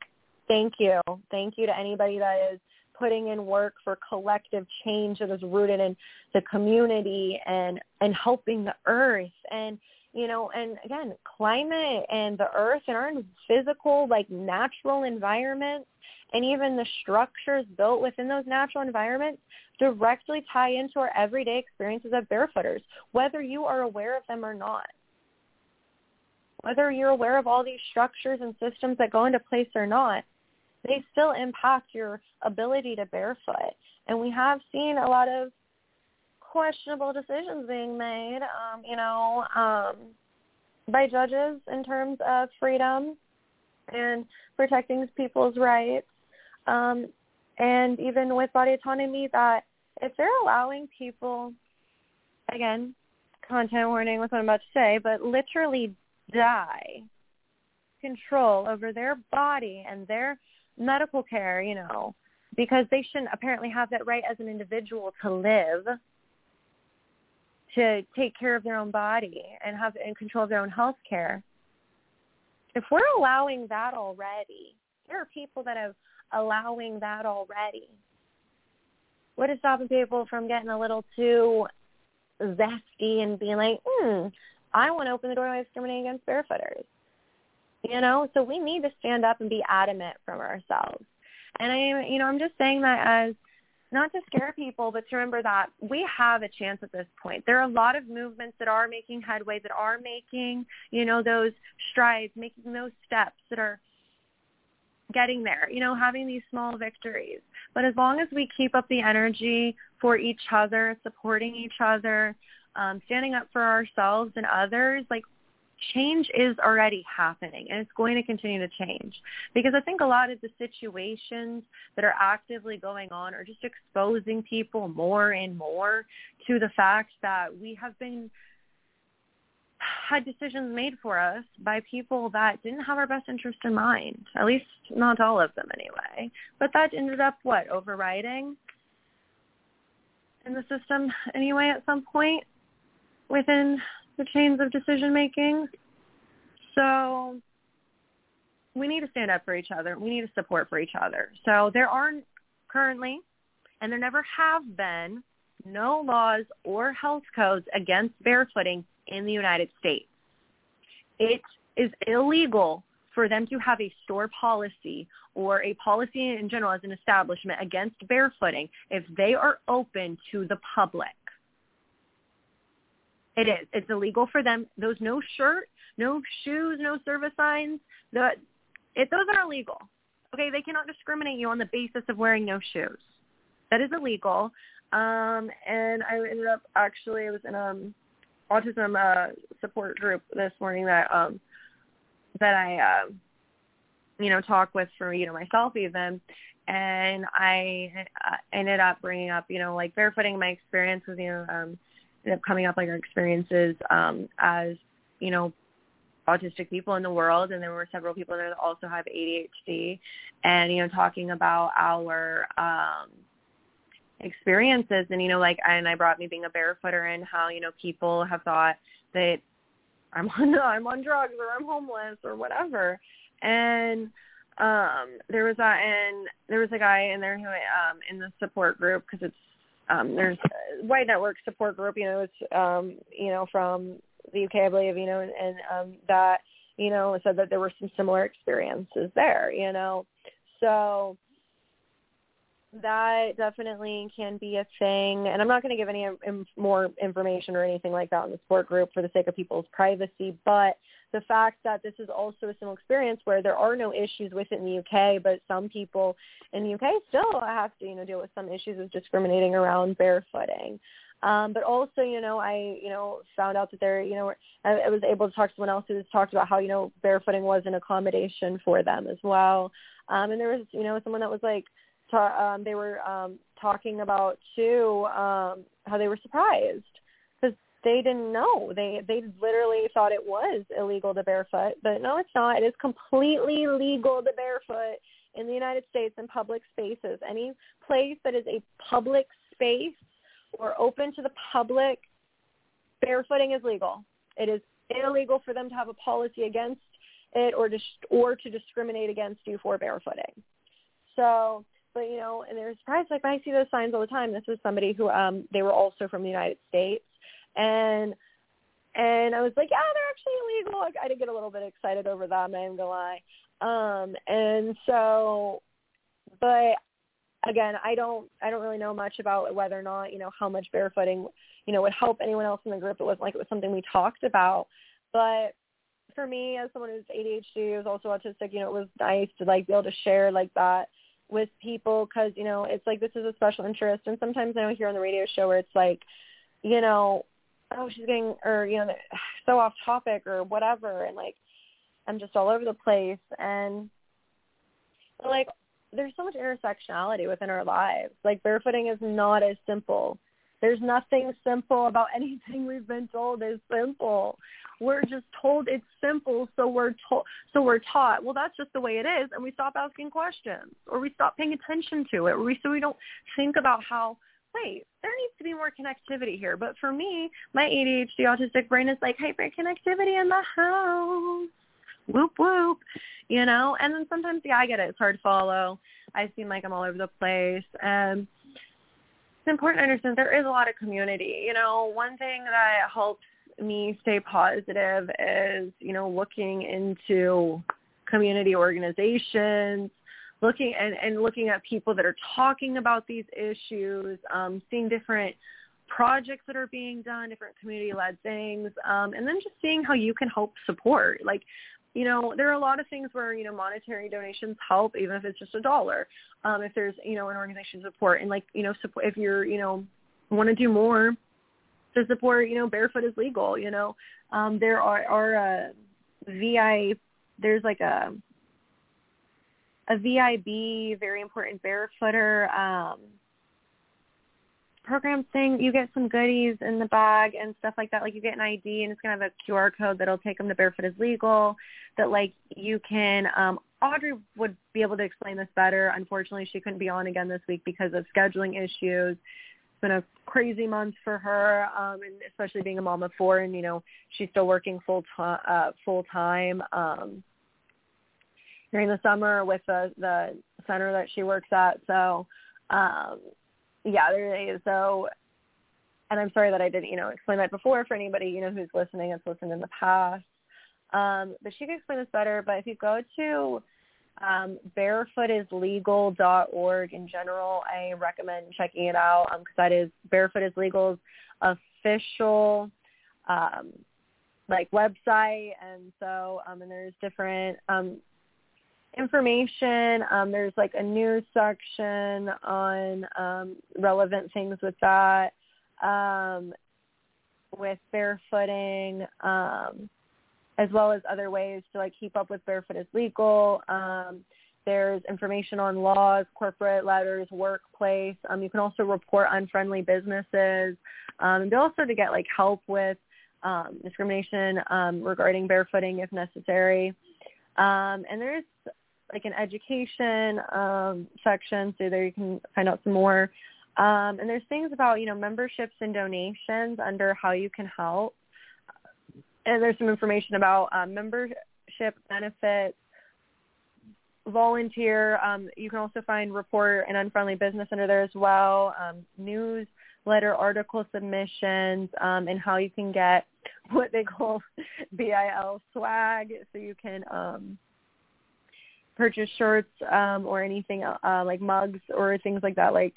thank you. Thank you to anybody that is putting in work for collective change that is rooted in the community and and helping the earth. And you know and again climate and the earth and our physical like natural environments and even the structures built within those natural environments directly tie into our everyday experiences of barefooters whether you are aware of them or not. Whether you're aware of all these structures and systems that go into place or not they still impact your ability to barefoot. And we have seen a lot of questionable decisions being made, um, you know, um, by judges in terms of freedom and protecting people's rights. Um, and even with body autonomy that if they're allowing people, again, content warning with what I'm about to say, but literally die control over their body and their medical care, you know, because they shouldn't apparently have that right as an individual to live, to take care of their own body and have and control their own health care. If we're allowing that already, there are people that are allowing that already. What is stopping people from getting a little too zesty and being like, hmm, I want to open the door by discriminating against barefooters. You know, so we need to stand up and be adamant from ourselves. And I, you know, I'm just saying that as not to scare people, but to remember that we have a chance at this point. There are a lot of movements that are making headway, that are making, you know, those strides, making those steps that are getting there, you know, having these small victories. But as long as we keep up the energy for each other, supporting each other, um, standing up for ourselves and others, like change is already happening and it's going to continue to change because I think a lot of the situations that are actively going on are just exposing people more and more to the fact that we have been had decisions made for us by people that didn't have our best interest in mind. At least not all of them anyway. But that ended up what, overriding in the system anyway at some point within the chains of decision making. So we need to stand up for each other. We need to support for each other. So there aren't currently, and there never have been, no laws or health codes against barefooting in the United States. It is illegal for them to have a store policy or a policy in general as an establishment against barefooting if they are open to the public. It is. It's illegal for them. Those no shirt, no shoes, no service signs. The it, those are illegal. Okay, they cannot discriminate you on the basis of wearing no shoes. That is illegal. Um, and I ended up actually I was in a um, autism uh, support group this morning that um, that I uh, you know talk with for you know myself even, and I uh, ended up bringing up you know like barefooting my experience with you know um, up coming up like our experiences um, as you know autistic people in the world. And there were several people there that also have ADHD and you know talking about our um experiences and you know like and I brought me being a barefooter and how you know people have thought that I'm on I'm on drugs or I'm homeless or whatever. And um there was a and there was a guy in there who um in the support group because it's um, there's wide Network support group, you know, it's um, you know from the UK, I believe, you know, and, and um, that you know said that there were some similar experiences there, you know, so that definitely can be a thing. And I'm not going to give any Im- more information or anything like that in the support group for the sake of people's privacy, but the fact that this is also a similar experience where there are no issues with it in the UK, but some people in the UK still have to, you know, deal with some issues of discriminating around barefooting. Um, but also, you know, I, you know, found out that there, you know, I, I was able to talk to someone else who talked about how, you know, barefooting was an accommodation for them as well. Um, and there was, you know, someone that was like, ta- um, they were um, talking about too um, how they were surprised they didn't know. They they literally thought it was illegal to barefoot, but no, it's not. It is completely legal to barefoot in the United States in public spaces. Any place that is a public space or open to the public, barefooting is legal. It is illegal for them to have a policy against it or to or to discriminate against you for barefooting. So, but you know, and they're surprised. Like I see those signs all the time. This was somebody who um they were also from the United States and and I was like, yeah, they're actually illegal. Like, I did get a little bit excited over that. I'm gonna lie. Um, and so, but again, I don't I don't really know much about whether or not you know how much barefooting you know would help anyone else in the group. It wasn't like it was something we talked about, but for me as someone who's ADHD, who's also autistic, you know, it was nice to like be able to share like that with people because you know it's like this is a special interest. And sometimes I know here on the radio show where it's like, you know, oh, she's getting, or, you know, so off topic or whatever. And like, I'm just all over the place. And like, there's so much intersectionality within our lives. Like barefooting is not as simple There's nothing simple about anything we've been told is simple. We're just told it's simple, so we're told, so we're taught. Well, that's just the way it is, and we stop asking questions, or we stop paying attention to it, or we so we don't think about how. Wait, there needs to be more connectivity here. But for me, my ADHD autistic brain is like hyper connectivity in the house. Whoop whoop, you know. And then sometimes, yeah, I get it. It's hard to follow. I seem like I'm all over the place, and it's important to understand there is a lot of community. You know, one thing that helps me stay positive is, you know, looking into community organizations, looking and, and looking at people that are talking about these issues, um, seeing different projects that are being done, different community-led things, um, and then just seeing how you can help support. Like you know, there are a lot of things where, you know, monetary donations help, even if it's just a dollar. Um, if there's, you know, an organization support and like, you know, support, if you're, you know, want to do more to support, you know, barefoot is legal, you know, um, there are, are, uh, VI, there's like a, a VIB, very important barefooter, um, program thing, you get some goodies in the bag and stuff like that. Like you get an ID and it's gonna have a QR code that'll take them to Barefoot is Legal. That like you can. Um, Audrey would be able to explain this better. Unfortunately, she couldn't be on again this week because of scheduling issues. It's been a crazy month for her, um, and especially being a mom of four, and you know she's still working full time. Uh, full time. Um, during the summer with the the center that she works at. So um, yeah, there is. So, and I'm sorry that I didn't, you know, explain that before for anybody, you know, who's listening that's listened in the past. Um, but she can explain this better. But if you go to um, barefootislegal.org in general, I recommend checking it out because um, that is Barefoot is Legal's official um, like website. And so, um, and there's different um, information. Um, there's like a news section on um, relevant things with that, um, with barefooting, um, as well as other ways to like keep up with barefoot is legal. Um, there's information on laws, corporate letters, workplace. Um, you can also report unfriendly businesses. Um, and also to get like help with um, discrimination um, regarding barefooting if necessary. Um, and there's like an education um, section, so there you can find out some more. Um, and there's things about you know memberships and donations under how you can help. And there's some information about um, membership benefits, volunteer. Um, you can also find report and unfriendly business under there as well. Um, newsletter article submissions um, and how you can get what they call BIL swag, so you can um, purchase shirts um, or anything uh, like mugs or things like that, like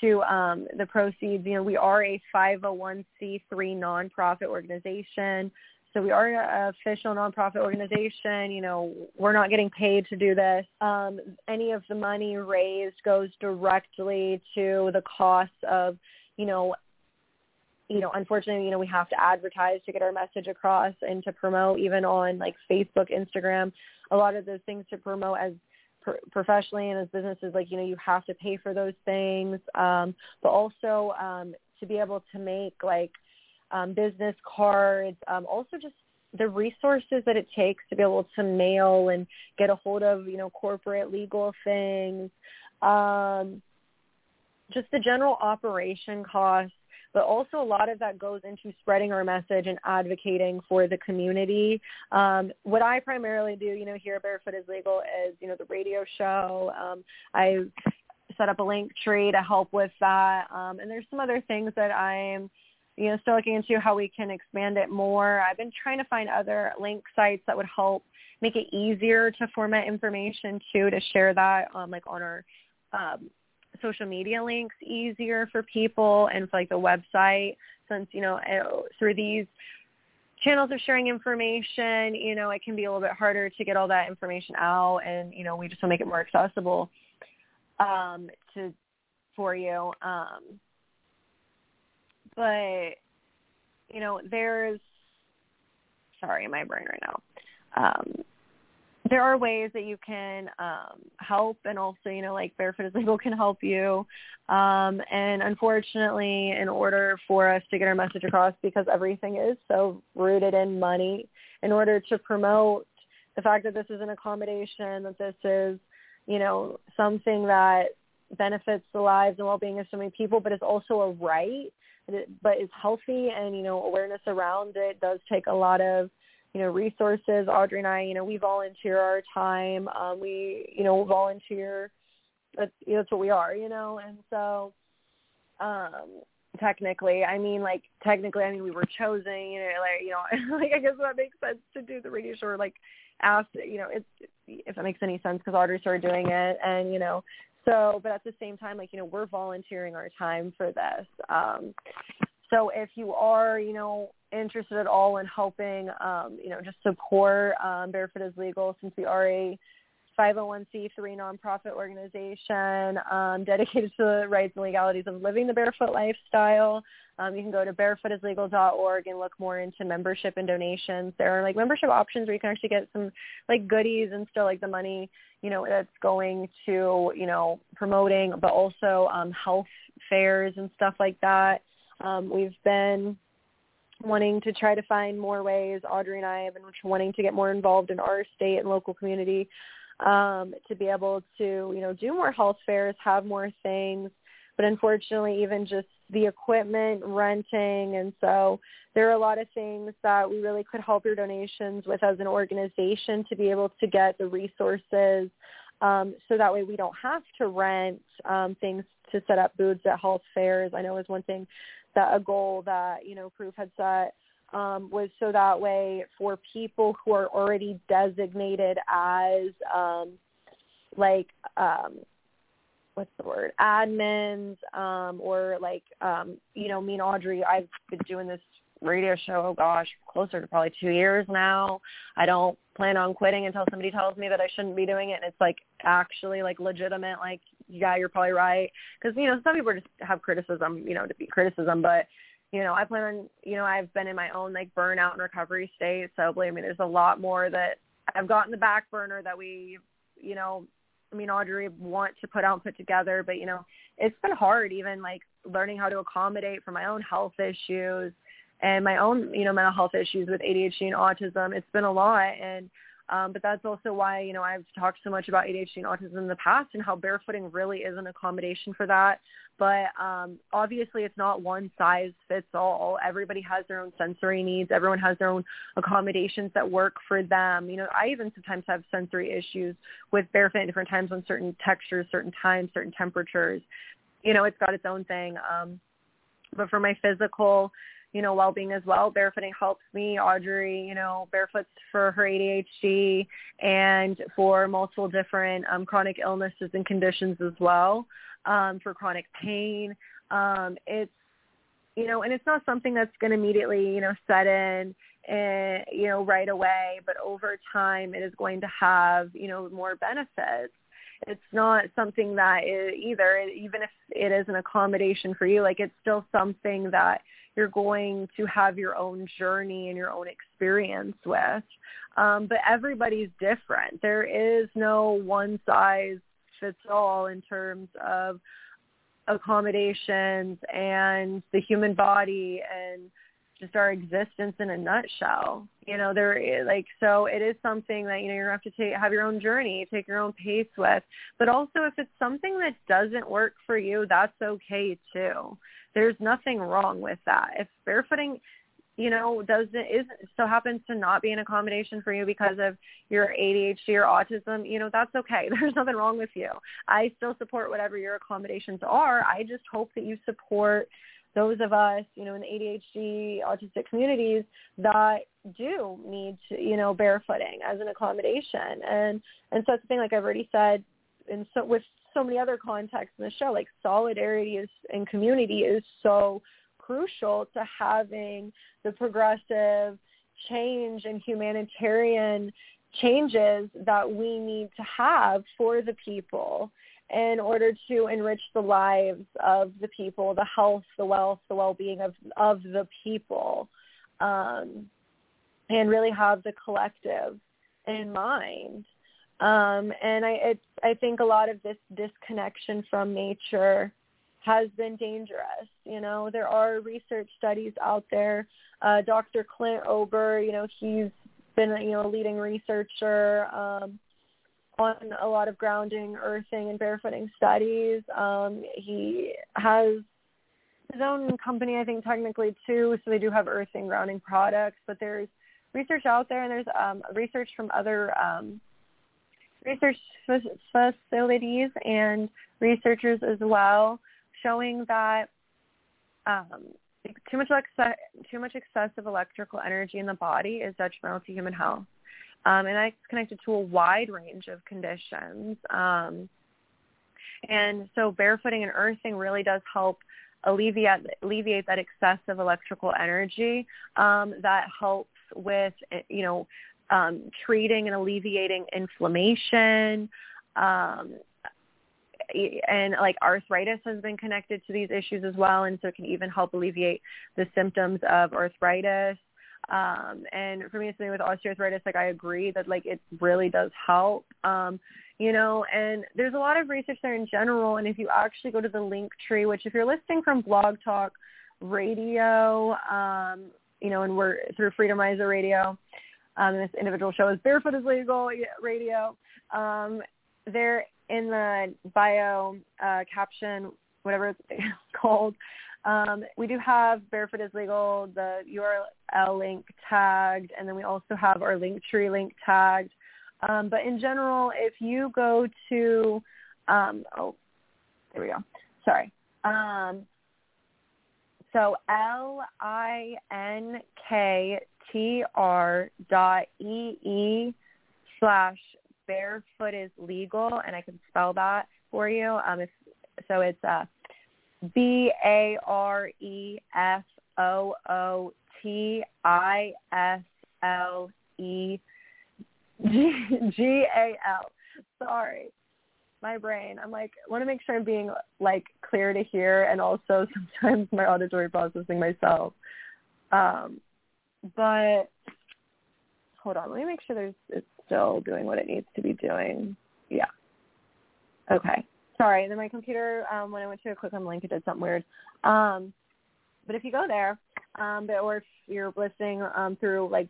to um, the proceeds. You know, we are a 501c3 nonprofit organization. So we are an official nonprofit organization. You know, we're not getting paid to do this. Um, any of the money raised goes directly to the cost of, you know, you know, unfortunately, you know, we have to advertise to get our message across and to promote even on like Facebook, Instagram. A lot of those things to promote as professionally and as businesses like you know you have to pay for those things. Um but also um to be able to make like um business cards um also just the resources that it takes to be able to mail and get a hold of you know corporate legal things. Um just the general operation costs but also a lot of that goes into spreading our message and advocating for the community. Um, what I primarily do, you know, here at Barefoot is Legal is, you know, the radio show. Um, I set up a link tree to help with that. Um, and there's some other things that I'm, you know, still looking into how we can expand it more. I've been trying to find other link sites that would help make it easier to format information too, to share that um, like on our um, social media links easier for people and for like the website since, you know, eh, through these channels of sharing information, you know, it can be a little bit harder to get all that information out and, you know, we just want to make it more accessible um, to for you. Um, but, you know, there's sorry, my brain right now. Um, there are ways that you can um, help and also, you know, like Barefoot is Legal can help you. Um, and unfortunately, in order for us to get our message across, because everything is so rooted in money, in order to promote the fact that this is an accommodation, that this is, you know, something that benefits the lives and well-being of so many people, but it's also a right, but it's healthy and, you know, awareness around it does take a lot of you know, resources. Audrey and I, you know, we volunteer our time. Um, we, you know, volunteer. That's, that's what we are, you know, and so um technically i mean like technically i mean we were chosen you know like you know like i guess that makes sense to do the radio show or like ask you know it's if that makes any sense because audrey started doing it and you know so but at the same time like you know we're volunteering our time for this um so if you are you know interested at all in helping, um, you know, just support um, Barefoot is Legal since we are a 501c3 nonprofit organization um, dedicated to the rights and legalities of living the barefoot lifestyle. Um, you can go to barefootislegal.org and look more into membership and donations. There are like membership options where you can actually get some like goodies and still like the money, you know, that's going to, you know, promoting, but also um, health fairs and stuff like that. Um, we've been wanting to try to find more ways. Audrey and I have been wanting to get more involved in our state and local community um, to be able to, you know, do more health fairs, have more things. But unfortunately, even just the equipment, renting, and so there are a lot of things that we really could help your donations with as an organization to be able to get the resources um, so that way we don't have to rent um, things to set up booths at health fairs. I know is one thing that a goal that you know Proof had set um, was so that way for people who are already designated as um, like um, what's the word? Admins um, or like um, you know me and Audrey I've been doing this radio show oh gosh closer to probably two years now I don't plan on quitting until somebody tells me that I shouldn't be doing it and it's like actually like legitimate like yeah, you're probably right. Because you know, some people just have criticism, you know, to be criticism, but you know, I plan on, you know, I've been in my own like burnout and recovery state. So believe me, there's a lot more that I've got in the back burner that we, you know, I mean, Audrey want to put out and put together, but you know, it's been hard even like learning how to accommodate for my own health issues and my own, you know, mental health issues with ADHD and autism. It's been a lot. And um, but that's also why, you know, I've talked so much about ADHD and autism in the past and how barefooting really is an accommodation for that. But um, obviously it's not one size fits all. Everybody has their own sensory needs. Everyone has their own accommodations that work for them. You know, I even sometimes have sensory issues with barefoot at different times on certain textures, certain times, certain temperatures. You know, it's got its own thing. Um, but for my physical, you know, well-being as well. Barefooting helps me, Audrey, you know, barefoots for her ADHD and for multiple different um, chronic illnesses and conditions as well, um, for chronic pain. Um, it's, you know, and it's not something that's going to immediately, you know, set in, and, you know, right away, but over time it is going to have, you know, more benefits it's not something that is either even if it is an accommodation for you like it's still something that you're going to have your own journey and your own experience with. Um, but everybody's different. There is no one size fits all in terms of accommodations and the human body and just our existence in a nutshell. You know, there is like so it is something that you know you're gonna have to take have your own journey, take your own pace with. But also if it's something that doesn't work for you, that's okay too. There's nothing wrong with that. If barefooting you know, doesn't is so happens to not be an accommodation for you because of your ADHD or autism, you know, that's okay. There's nothing wrong with you. I still support whatever your accommodations are. I just hope that you support those of us, you know, in the ADHD autistic communities that do need to, you know, barefooting as an accommodation. And and so it's the thing like I've already said in so with so many other contexts in the show, like solidarity is and community is so crucial to having the progressive change and humanitarian changes that we need to have for the people in order to enrich the lives of the people, the health, the wealth, the well-being of of the people, um, and really have the collective in mind. Um, and I, it's, I think a lot of this disconnection from nature has been dangerous. You know, there are research studies out there. Uh, Dr. Clint Ober, you know, he's been, you know, a leading researcher um, on a lot of grounding, earthing, and barefooting studies. Um, he has his own company, I think, technically too. So they do have earthing, grounding products, but there's research out there, and there's um, research from other um, research facilities and researchers as well, showing that um, too much too much excessive electrical energy in the body is detrimental to human health, um, and that's connected to a wide range of conditions. Um, and so barefooting and earthing really does help alleviate alleviate that excessive electrical energy. Um, that helps with you know um, treating and alleviating inflammation. Um, and like arthritis has been connected to these issues as well and so it can even help alleviate the symptoms of arthritis um, and for me it's something with osteoarthritis like i agree that like it really does help um, you know, and there's a lot of research there in general. And if you actually go to the link tree, which if you're listening from Blog Talk Radio, um, you know, and we're through Freedomizer Radio, um, this individual show is Barefoot is Legal Radio. Um, they're in the bio uh, caption, whatever it's called. Um, we do have Barefoot is Legal, the URL link tagged, and then we also have our link tree link tagged. Um, but in general, if you go to, um, oh, there we go. Sorry. Um, so L I N K T R dot E E slash barefoot is legal, and I can spell that for you. Um, if, so it's uh, B A R E F O O T I S L E G A L. Sorry, my brain. I'm like want to make sure I'm being like clear to hear, and also sometimes my auditory processing myself. Um, but hold on, let me make sure there's it's still doing what it needs to be doing. Yeah. Okay. Sorry. Then my computer, um, when I went to click on the link, it did something weird. Um, but if you go there, um, but, or if you're listening um, through like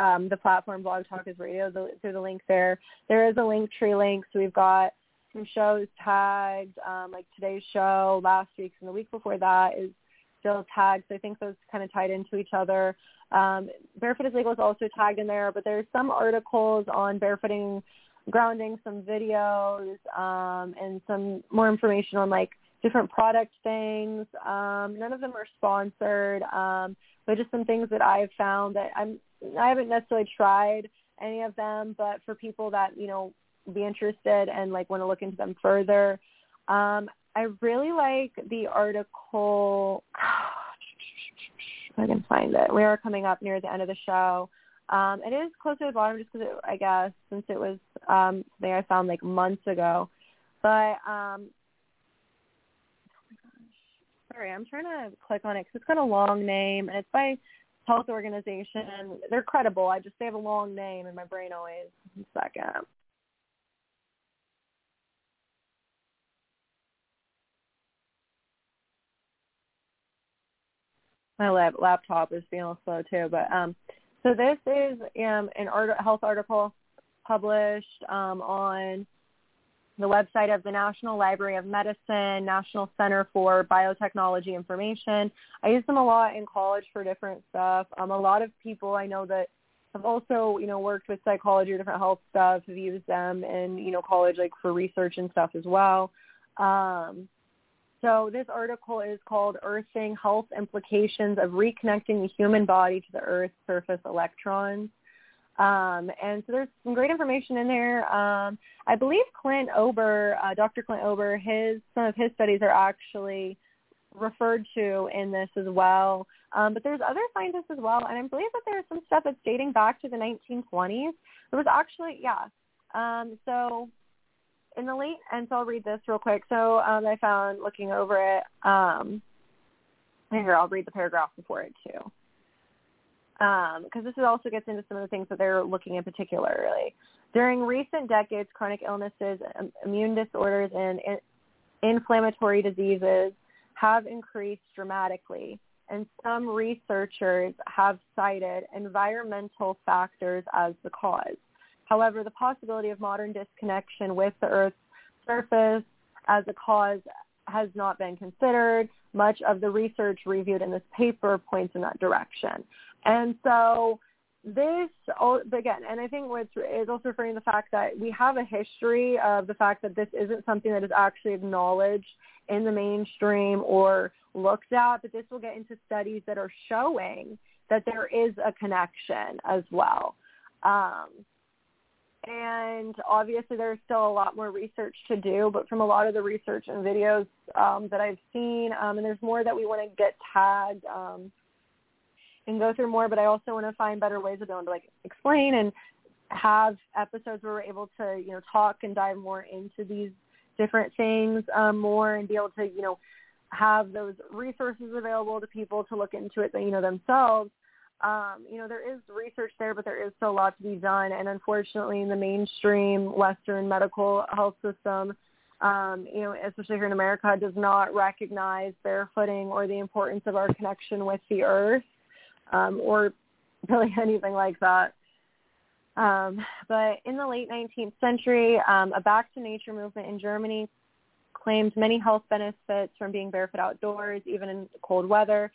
um, the platform Blog Talk is Radio the, through the link there. There is a link tree link, so we've got some shows tagged, um, like today's show, last week's, and the week before that is still tagged. So I think those kind of tied into each other. Um, Barefoot is Legal is also tagged in there, but there's some articles on barefooting, grounding, some videos, um, and some more information on like different product things. Um, none of them are sponsored, um, but just some things that I've found that I'm I haven't necessarily tried any of them, but for people that you know be interested and like want to look into them further, um, I really like the article. I can find it. We are coming up near the end of the show. Um, it is close to the bottom just because I guess since it was um, something I found like months ago. But um, oh my gosh, sorry, I'm trying to click on it because it's got a long name and it's by health organization. They're credible. I just they have a long name in my brain always. Second. My lab, laptop is feeling slow too, but um, so this is um, an art, health article published um, on the website of the National Library of Medicine, National Center for Biotechnology Information. I use them a lot in college for different stuff. Um, a lot of people I know that have also, you know, worked with psychology or different health stuff have used them in, you know, college like for research and stuff as well. Um, so this article is called Earthing Health Implications of Reconnecting the Human Body to the Earth's Surface Electrons. Um, and so there's some great information in there. Um, I believe Clint Ober, uh, Dr. Clint Ober, his some of his studies are actually referred to in this as well. Um, but there's other scientists as well, and I believe that there's some stuff that's dating back to the 1920s. There was actually, yeah. Um, so in the late, and so I'll read this real quick. So um, I found looking over it. Um, here, I'll read the paragraph before it too. because um, this also gets into some of the things that they're looking at particularly. During recent decades, chronic illnesses, immune disorders, and inflammatory diseases have increased dramatically, and some researchers have cited environmental factors as the cause. However, the possibility of modern disconnection with the Earth's surface as a cause has not been considered. Much of the research reviewed in this paper points in that direction. And so this again, and I think what is also referring to the fact that we have a history of the fact that this isn't something that is actually acknowledged in the mainstream or looked at, but this will get into studies that are showing that there is a connection as well. Um, and obviously there's still a lot more research to do, but from a lot of the research and videos um, that I've seen, um, and there's more that we want to get tagged um, and go through more, but I also want to find better ways of being able to like explain and have episodes where we're able to, you know, talk and dive more into these different things um, more and be able to, you know, have those resources available to people to look into it, you know, themselves. Um, you know, there is research there, but there is still a lot to be done. And unfortunately, in the mainstream Western medical health system, um, you know, especially here in America, does not recognize barefooting or the importance of our connection with the earth um, or really anything like that. Um, but in the late 19th century, um, a back to nature movement in Germany claimed many health benefits from being barefoot outdoors, even in cold weather.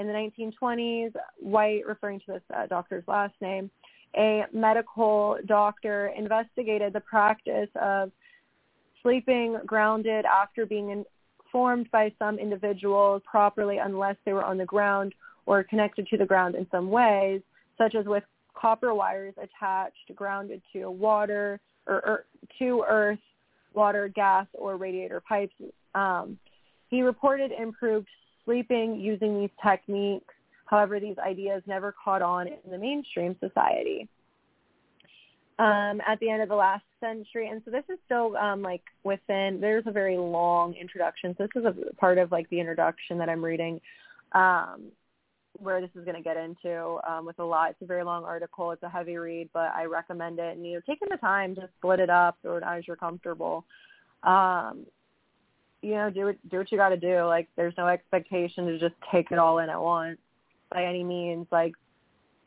In the 1920s, White, referring to this uh, doctor's last name, a medical doctor investigated the practice of sleeping grounded after being informed by some individuals properly unless they were on the ground or connected to the ground in some ways, such as with copper wires attached, grounded to water or, or to earth, water, gas, or radiator pipes. Um, he reported improved sleeping using these techniques. However, these ideas never caught on in the mainstream society. Um, at the end of the last century, and so this is still um, like within. There's a very long introduction. So this is a part of like the introduction that I'm reading. Um, where this is going to get into um, with a lot. It's a very long article. It's a heavy read, but I recommend it. And you know, taking the time to split it up or as you're comfortable. Um, you know, do it, do what you got to do. Like, there's no expectation to just take it all in at once by any means. Like,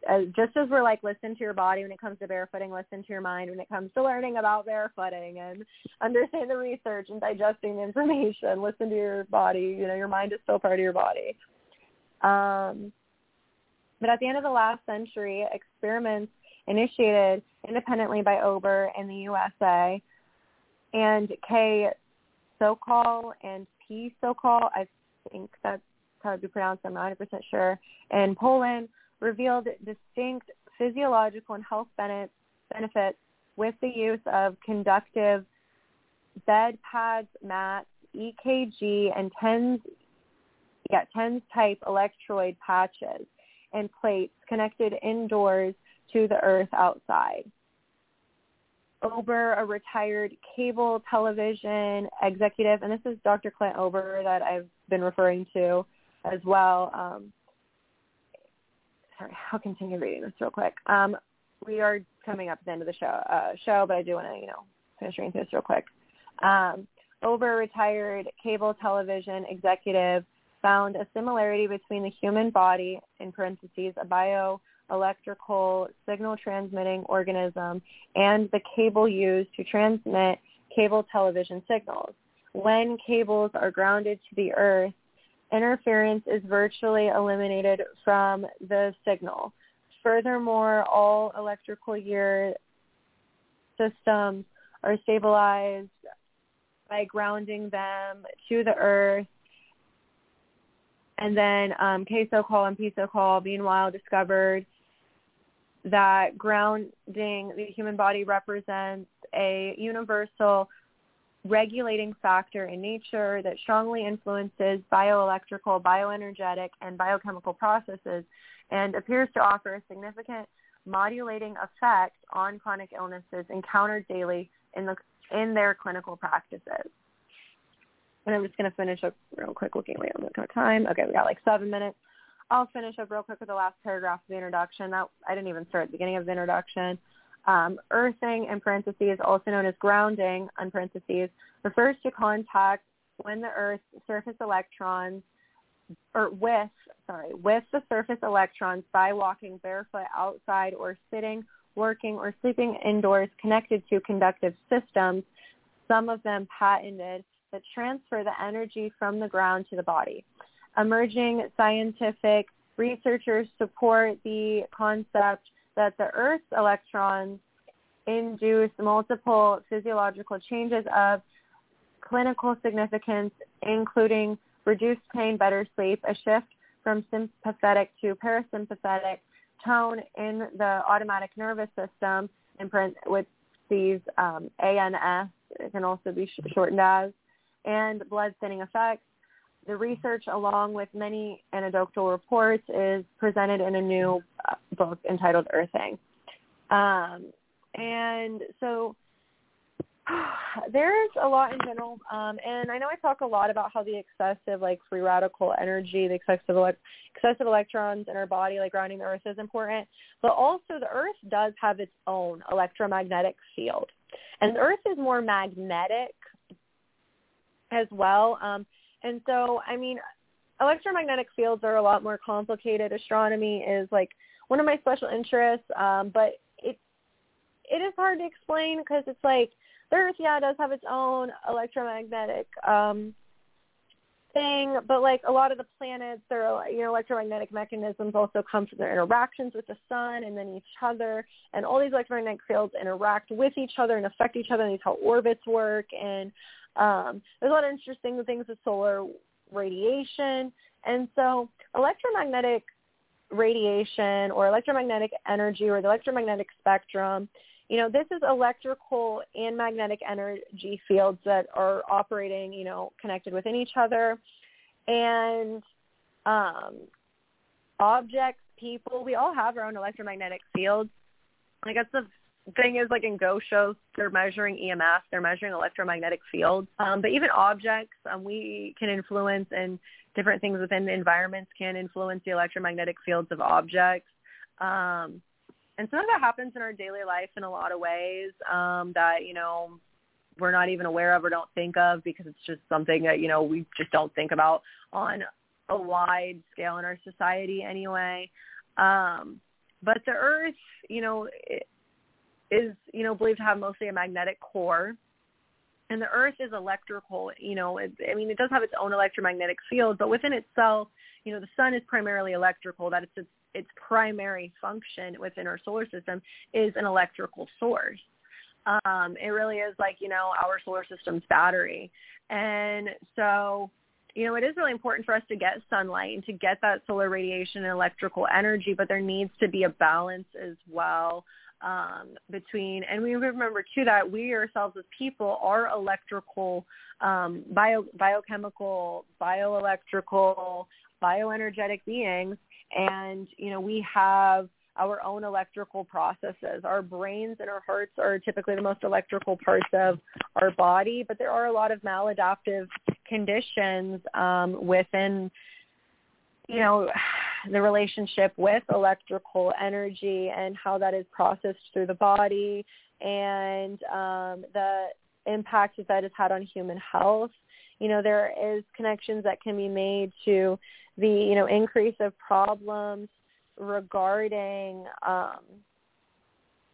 as, just as we're like, listen to your body when it comes to barefooting, listen to your mind when it comes to learning about barefooting and understand the research and digesting the information. Listen to your body. You know, your mind is still part of your body. Um, but at the end of the last century, experiments initiated independently by Ober in the USA and K. Sokal and P. Sokal, I think that's how to pronounce I'm not 100% sure, in Poland revealed distinct physiological and health benefits with the use of conductive bed pads, mats, EKG, and TENS yeah, TENS type electrode patches and plates connected indoors to the earth outside. Ober, a retired cable television executive, and this is Dr. Clint Ober that I've been referring to as well. Um, sorry, I'll continue reading this real quick. Um, we are coming up at the end of the show, uh, show but I do want to, you know, finish reading this real quick. Um, Ober, retired cable television executive, found a similarity between the human body, in parentheses, a bioelectrical signal transmitting organism, and the cable used to transmit cable television signals. When cables are grounded to the earth, interference is virtually eliminated from the signal. Furthermore, all electrical gear systems are stabilized by grounding them to the earth and then um, K-Sokal and P-Sokal, meanwhile, discovered that grounding the human body represents a universal regulating factor in nature that strongly influences bioelectrical, bioenergetic, and biochemical processes and appears to offer a significant modulating effect on chronic illnesses encountered daily in, the, in their clinical practices. And I'm just going to finish up real quick looking. At time. Okay, we got like seven minutes. I'll finish up real quick with the last paragraph of the introduction. That I didn't even start at the beginning of the introduction. Um, earthing, in parentheses, also known as grounding, in parentheses, refers to contact when the Earth's surface electrons, or with, sorry, with the surface electrons by walking barefoot outside or sitting, working, or sleeping indoors connected to conductive systems, some of them patented, that transfer the energy from the ground to the body. Emerging scientific researchers support the concept that the Earth's electrons induce multiple physiological changes of clinical significance, including reduced pain, better sleep, a shift from sympathetic to parasympathetic tone in the automatic nervous system, with these um, ANS, it can also be shortened as, and blood thinning effects. The research, along with many anecdotal reports, is presented in a new uh, book entitled Earthing. Um, and so there's a lot in general, um, and I know I talk a lot about how the excessive like free radical energy, the excessive ele- excessive electrons in our body, like grounding the Earth, is important. But also, the Earth does have its own electromagnetic field, and the Earth is more magnetic as well. Um, and so, I mean, electromagnetic fields are a lot more complicated. Astronomy is like one of my special interests, um, but it it is hard to explain because it's like the Earth, yeah, does have its own electromagnetic um, thing, but like a lot of the planets, their you know electromagnetic mechanisms also come from their interactions with the sun and then each other, and all these electromagnetic fields interact with each other and affect each other, and these how orbits work, and um, there's a lot of interesting things with solar radiation. And so electromagnetic radiation or electromagnetic energy or the electromagnetic spectrum, you know, this is electrical and magnetic energy fields that are operating, you know, connected within each other. And um, objects, people, we all have our own electromagnetic fields. I guess the thing is like in ghost shows they're measuring EMF, they're measuring electromagnetic fields. Um, but even objects, um, we can influence and different things within the environments can influence the electromagnetic fields of objects. Um, and some of that happens in our daily life in a lot of ways um, that, you know, we're not even aware of or don't think of because it's just something that, you know, we just don't think about on a wide scale in our society anyway. Um, but the earth, you know, it, is, you know, believed to have mostly a magnetic core. And the Earth is electrical, you know, it, I mean, it does have its own electromagnetic field, but within itself, you know, the sun is primarily electrical. That it's its, its primary function within our solar system is an electrical source. Um, it really is like, you know, our solar system's battery. And so, you know, it is really important for us to get sunlight and to get that solar radiation and electrical energy, but there needs to be a balance as well um, between, and we remember too that we ourselves as people are electrical, um, bio, biochemical, bioelectrical, bioenergetic beings, and you know we have our own electrical processes. Our brains and our hearts are typically the most electrical parts of our body, but there are a lot of maladaptive conditions um, within, you know, the relationship with electrical energy and how that is processed through the body and um, the impact that that has had on human health. You know, there is connections that can be made to the, you know, increase of problems regarding um,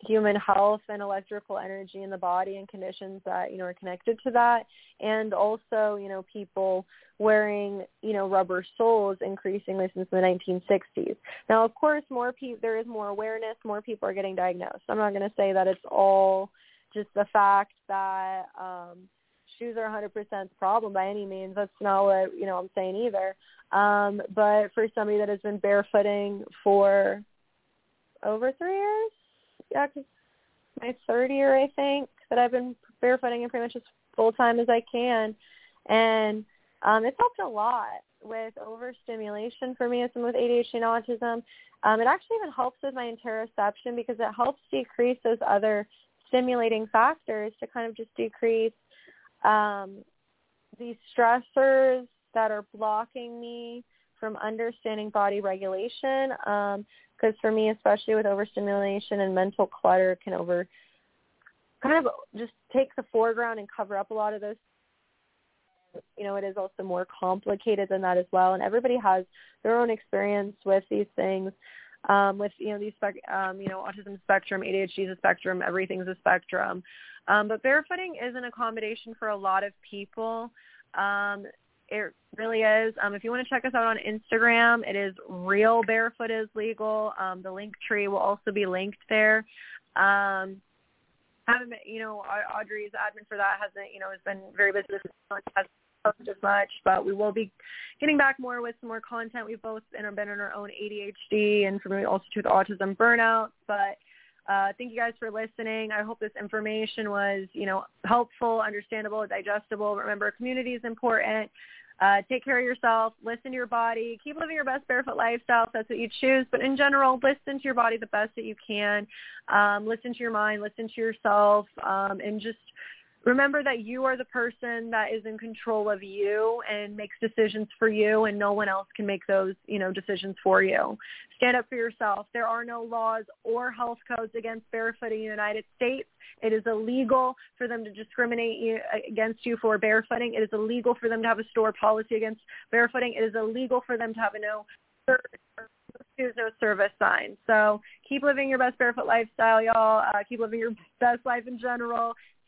human health and electrical energy in the body and conditions that you know are connected to that. And also you know people wearing you know rubber soles increasingly since the 1960s now of course more people there is more awareness more people are getting diagnosed. I'm not going to say that it's all just the fact that um shoes are 100% the problem by any means. That's not what you know i'm saying either. Um but for somebody that has been barefooting for over three years yeah, cause my third year, I think, that I've been barefooting and pretty much as full time as I can, and um, it's helped a lot with overstimulation for me as someone with ADHD and autism. Um, it actually even helps with my interoception because it helps decrease those other stimulating factors to kind of just decrease um, these stressors that are blocking me from understanding body regulation. Because um, for me, especially with overstimulation and mental clutter, can over kind of just take the foreground and cover up a lot of those. You know, it is also more complicated than that as well, and everybody has their own experience with these things. Um, with you know these spec- um, you know autism spectrum, ADHD is a spectrum, everything's a spectrum. Um, but barefooting is an accommodation for a lot of people. Um, it really is. Um, if you want to check us out on Instagram, it is real barefoot is legal. Um, the link tree will also be linked there. Um, haven't been, you know, Audrey's admin for that hasn't, you know, has been very busy hasn't posted as much, but we will be getting back more with some more content. We've both been, been in our own ADHD and for me also to the autism burnout, but uh, thank you guys for listening. I hope this information was, you know, helpful, understandable, digestible. Remember, community is important. Uh, take care of yourself. Listen to your body. Keep living your best barefoot lifestyle if that's what you choose. But in general, listen to your body the best that you can. Um, listen to your mind. Listen to yourself, um, and just remember that you are the person that is in control of you and makes decisions for you and no one else can make those you know decisions for you stand up for yourself there are no laws or health codes against barefooting in the united states it is illegal for them to discriminate you, against you for barefooting it is illegal for them to have a store policy against barefooting it is illegal for them to have a no no service sign. So keep living your best barefoot lifestyle, y'all. Uh, keep living your best life in general.